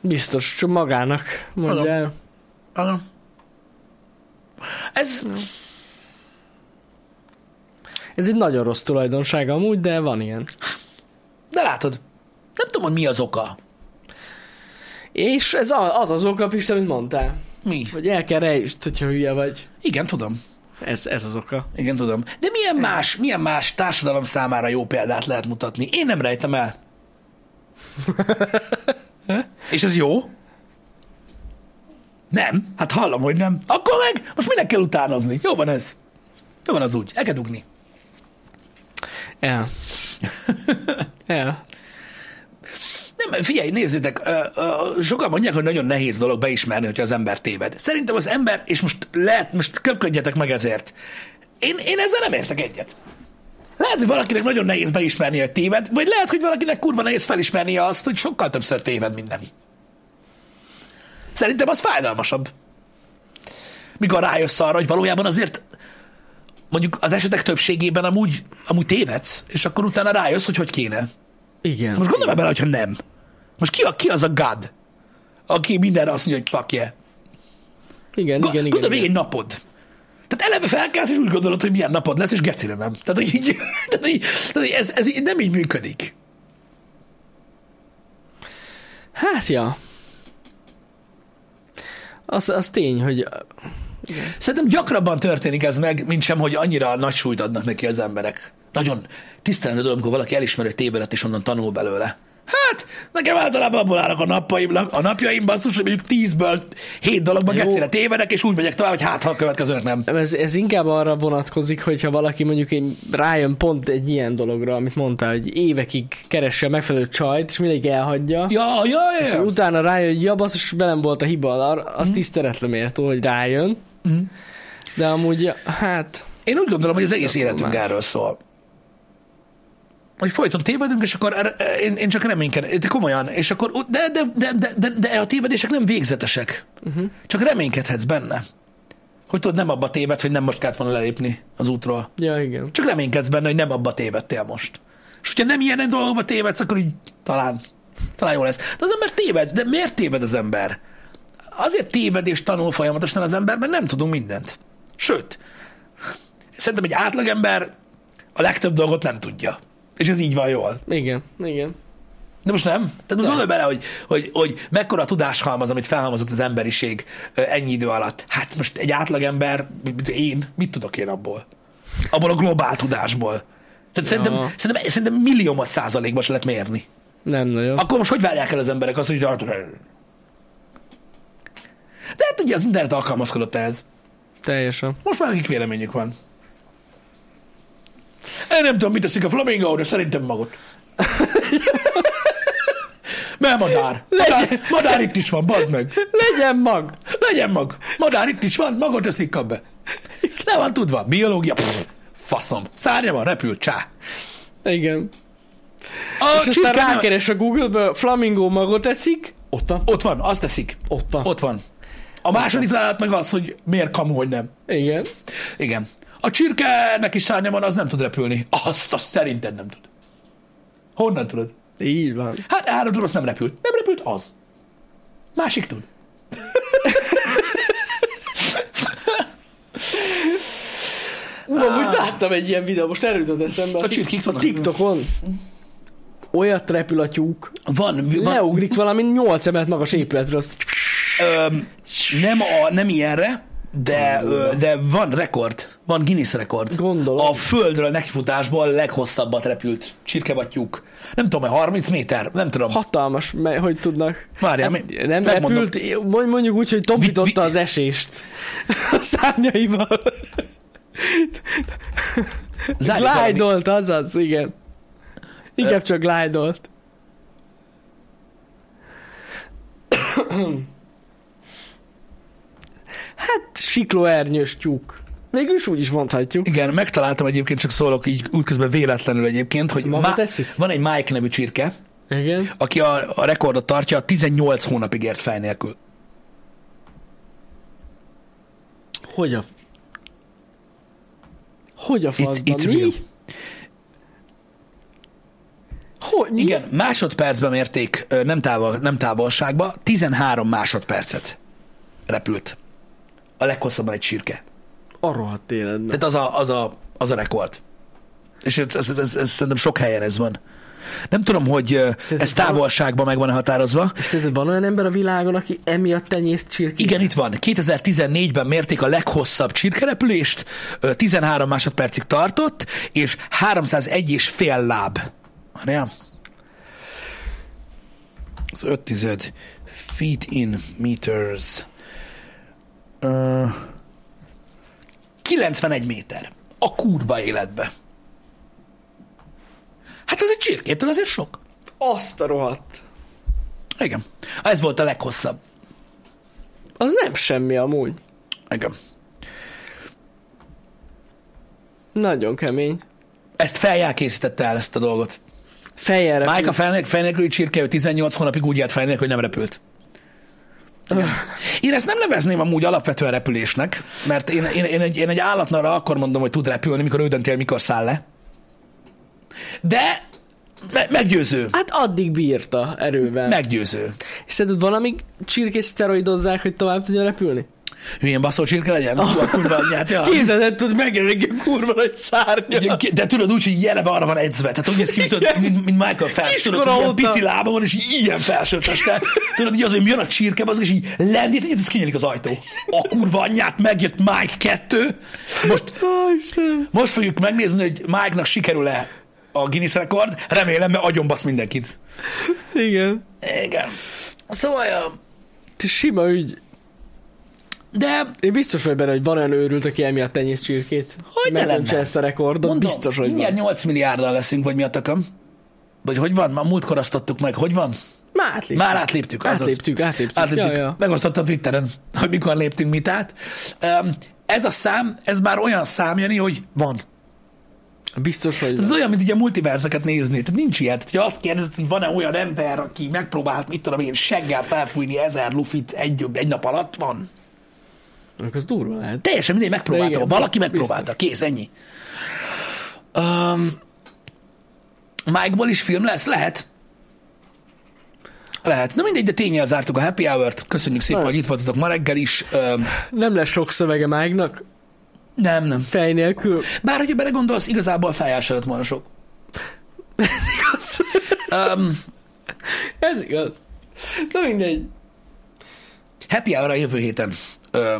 biztos, csak magának mondja el. Ez, Ez egy nagyon rossz tulajdonság amúgy, de van ilyen. de látod, nem tudom, hogy mi az oka. És ez az az oka, Pista, amit mondtál. Mi? Hogy el kell rejtsd, hogyha hülye vagy. Igen, tudom. Ez, ez az oka. Igen, tudom. De milyen más, milyen más társadalom számára jó példát lehet mutatni? Én nem rejtem el. És ez jó? Nem? Hát hallom, hogy nem. Akkor meg most minek kell utánozni? Jó van ez. Jó van az úgy. El kell dugni. El. El. Nem, figyelj, nézzétek, sokan mondják, hogy nagyon nehéz dolog beismerni, hogyha az ember téved. Szerintem az ember, és most lehet, most köpködjetek meg ezért. Én, én ezzel nem értek egyet. Lehet, hogy valakinek nagyon nehéz beismerni, hogy téved, vagy lehet, hogy valakinek kurva nehéz felismernie azt, hogy sokkal többször téved, mint nem. Szerintem az fájdalmasabb. Mikor rájössz arra, hogy valójában azért mondjuk az esetek többségében amúgy, amúgy tévedsz, és akkor utána rájössz, hogy hogy kéne. Igen. Most gondolj bele, hogyha nem. Most ki, a, ki az a God, aki mindenre azt mondja, hogy fuck yeah. Igen, igen, igen. Gondolj igen. egy napod. Tehát eleve felkelsz, és úgy gondolod, hogy milyen napod lesz, és gecire nem. Tehát, hogy így, tehát, hogy, tehát, hogy ez, ez így nem így működik. Hát, ja. Az, az tény, hogy Szerintem gyakrabban történik ez meg, mint sem, hogy annyira nagy súlyt adnak neki az emberek. Nagyon tisztelendő dolog, amikor valaki elismer, hogy tévedett, és onnan tanul belőle. Hát, nekem általában abból állnak a napjaim, a napjaim basszus, hogy mondjuk tízből hét dologban Jó. gecire tévedek, és úgy megyek tovább, hogy hát, ha a következőnek nem. ez, ez inkább arra vonatkozik, hogyha valaki mondjuk egy, rájön pont egy ilyen dologra, amit mondtál, hogy évekig keresse a megfelelő csajt, és mindig elhagyja. Ja, ja, ja. És utána rájön, hogy ja, basszus, velem volt a hiba, az mm. tiszteletre méltó, hogy rájön. Mm. De amúgy, hát, Én úgy gondolom, hogy az egész életünk más. erről szól. Hogy folyton tévedünk, és akkor er- én, én csak reménykedem, de komolyan, és akkor, de, de, de, de, de, de a tévedések nem végzetesek. Uh-huh. Csak reménykedhetsz benne. Hogy tudod, nem abba tévedsz, hogy nem most kellett volna lelépni az útról. ja, igen. Csak reménykedsz benne, hogy nem abba tévedtél most. És hogyha nem ilyen dolgokba tévedsz, akkor így talán, talán jó lesz. De az ember téved, de miért téved az ember? Azért téved és tanul folyamatosan az ember, mert nem tudunk mindent. Sőt, szerintem egy átlagember a legtöbb dolgot nem tudja. És ez így van jól. Igen, igen. De most nem. Tehát most gondolj bele, hogy, hogy, hogy mekkora tudáshalmaz, amit felhalmozott az emberiség ennyi idő alatt. Hát most egy átlagember, én, mit tudok én abból? Abból a globál tudásból. Tehát Ja. szerintem, szerintem, szerintem milliómat százalékban se lehet mérni. Nem nagyon. Akkor most hogy várják el az emberek azt, hogy... De hát ugye az internet alkalmazkodott ehhez. Teljesen. Most már nekik véleményük van. Én nem tudom, mit teszik a flamingo, de szerintem magot. Mert madár. Madár, madár itt is van, bazd meg. Legyen mag! Legyen mag. Madár itt is van, magot teszik kap be. Le van tudva. Biológia. Pff, faszom. Szárnya van, repül, csá. Igen. A És aztán rákeres a Google-be, flamingo magot eszik, ott van. Ott van, azt teszik. Ott van. Ott van. A második találat meg az, hogy miért kamu, hogy nem. Igen. Igen. A csirkenek is szárnya van, az nem tud repülni. Azt, azt szerinted nem tud. Honnan tudod? Így van. Hát áradról azt nem repült. Nem repült az. Másik tud. Uram, úgy láttam egy ilyen videó, most erről jutott eszembe. A csirkék a. TikTokon. Olyat repül a tyúk, Van, van leugrik valami 8 emelet magas épületről, azt öm, nem, a, nem ilyenre, de, de van rekord, van Guinness rekord. Gondolom. A földről nekifutásból leghosszabbat repült csirkevattyúk. Nem tudom, 30 méter, nem tudom. hatalmas, me- hogy tudnak. Várjál, Hát mi- nem megmondom. repült, mond- mondjuk úgy, hogy tompította az esést a szárnyaival. Glide-olt, azaz, igen. Inkább csak glide-olt. Hát, siklóernyős tyúk. Végül is úgy is mondhatjuk. Igen, megtaláltam egyébként, csak szólok így útközben véletlenül egyébként, hogy Maga teszik? van egy Mike nevű csirke, Igen. aki a, a rekordot tartja, 18 hónapig ért fej nélkül. Hogy a... Hogy a It's, faszban? it's Mi? real. Hogy? Mi? Igen, másodpercben mérték, nem, távol, nem távolságba, 13 másodpercet repült. A leghosszabban egy csirke. A rohadt életben. Tehát az a, az a, az a rekord. És ez, ez, ez, ez, ez szerintem sok helyen ez van. Nem tudom, hogy Szerinted ez távolságban meg van határozva. Szerinted van olyan ember a világon, aki emiatt tenyészt csirkét? Igen, itt van. 2014-ben mérték a leghosszabb csirkerepülést, ö, 13 másodpercig tartott, és 301 és fél láb. Várjál. Az 5 tized feet in meters. Ö, 91 méter. A kurva életbe. Hát ez egy csirkétől azért sok. Azt a rohadt. Igen. Ez volt a leghosszabb. Az nem semmi amúgy. Igen. Nagyon kemény. Ezt feljel készítette el ezt a dolgot. Fejjel repül. Mike a fel, fel nélküli csirke, ő 18 hónapig úgy élt fel nélkül, hogy nem repült. Én ezt nem nevezném amúgy alapvetően repülésnek, mert én, én, én, egy, én egy állatnarra akkor mondom, hogy tud repülni, mikor ő dönti el, mikor száll le. De me- meggyőző. Hát addig bírta erővel. Meg. Meggyőző. Szerinted van, amíg szteroidozzák, hogy tovább tudjon repülni? Milyen baszó csirke legyen? Oh. A kurva anyját, ja. Képzeld, el, tud megjelenik egy kurva nagy szárnya. De tudod úgy, hogy jeleve arra van edzve. Tehát úgy néz ki, tudod, mint, mint Michael Phelps. Tudod, hogy ilyen pici lába van, és ilyen felső teste. Tudod, hogy az, hogy jön a csirke, az, és így lendít, egyet, az kinyílik az ajtó. A kurva anyját, megjött Mike 2. Most, most fogjuk megnézni, hogy Mike-nak sikerül-e a Guinness rekord. Remélem, mert agyonbasz mindenkit. Igen. Igen. Szóval, ja, Sima ügy. De Én biztos vagy benne, hogy van olyan őrült, aki emiatt tenyész csirkét. Hogy ne lenne? ezt a rekordot. mondom, biztos, hogy mindjárt van. 8 milliárddal leszünk, vagy mi a tököm? Vagy hogy van? Már múltkor azt adtuk meg. Hogy van? Már átléptük. Már átléptük. azaz. Átléptük, átléptük. átléptük. Ja, ja. Megosztottam Twitteren, hogy mikor léptünk mit át. Um, ez a szám, ez már olyan szám, Jani, hogy van. Biztos, hogy Ez olyan, mint ugye multiverzeket nézni. Tehát nincs ilyen. Tehát, ha azt kérdezed, hogy van-e olyan ember, aki megpróbált, mit tudom én, seggel felfújni ezer lufit egy, egy nap alatt, van. Az durva lehet. Teljesen mindegy, megpróbálta. Igen, Valaki biztos, megpróbálta. Kész, ennyi. Um, Mike-ból is film lesz? Lehet. Lehet. Na mindegy, de tényel zártuk a happy hour-t. Köszönjük szépen, Na. hogy itt voltatok ma reggel is. Um, Nem lesz sok szövege Mágnak, nem, nem. fej nélkül. Bár, hogyha belegondolsz, igazából feljel se lett volna sok. Ez igaz. Um, Ez igaz. Na mindegy. Happy hour a jövő héten. Ö,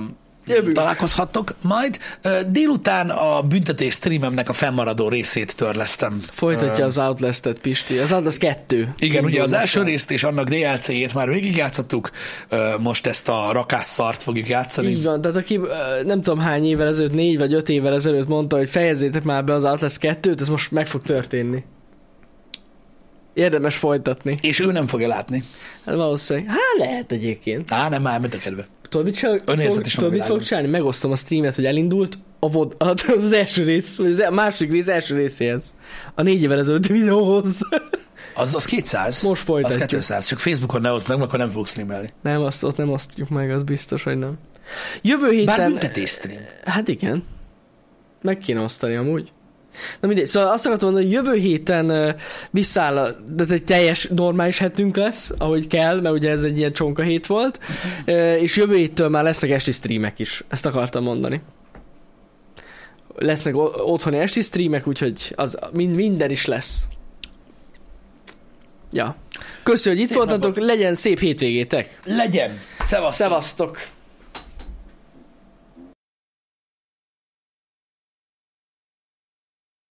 Jövünk. találkozhattok majd. Délután a büntetés streamemnek a fennmaradó részét törlesztem. Folytatja az Outlast-et, Pisti. Az Outlast 2. Igen, ugye az első el. részt és annak DLC-jét már végigjátszottuk, most ezt a rakásszart fogjuk játszani. Így van, tehát aki nem tudom hány évvel ezelőtt, négy vagy öt évvel ezelőtt mondta, hogy fejezzétek már be az Outlast 2-t, ez most meg fog történni. Érdemes folytatni. És ő nem fogja látni. Hát valószínűleg. Hát lehet egyébként. Á, nem már, mit a kedve. Tudod, mit, csinál, Önérzet fog, tudod, mit fog csinálni? Megosztom a streamet, hogy elindult a vod, az, az első rész, vagy az a második rész első részéhez. A négy évvel ezelőtti videóhoz. Az, az 200. Most folytatjuk. Az 200. Csak Facebookon ne oszd meg, akkor nem fogsz streamelni. nem, azt ott nem osztjuk meg, az biztos, hogy nem. Jövő héten... Bár büntetés stream. Hát igen. Meg kéne osztani amúgy. Na mindegy, szóval azt akartam mondani, hogy jövő héten uh, visszáll, a, de egy teljes normális hetünk lesz, ahogy kell, mert ugye ez egy ilyen csonka hét volt, uh, és jövő héttől már lesznek esti streamek is. Ezt akartam mondani. Lesznek otthoni esti streamek, úgyhogy az mind, minden is lesz. Ja. Köszönjük, hogy itt Szép voltatok, legyen szép hétvégétek. Legyen. Szevasztok. Szevasztok!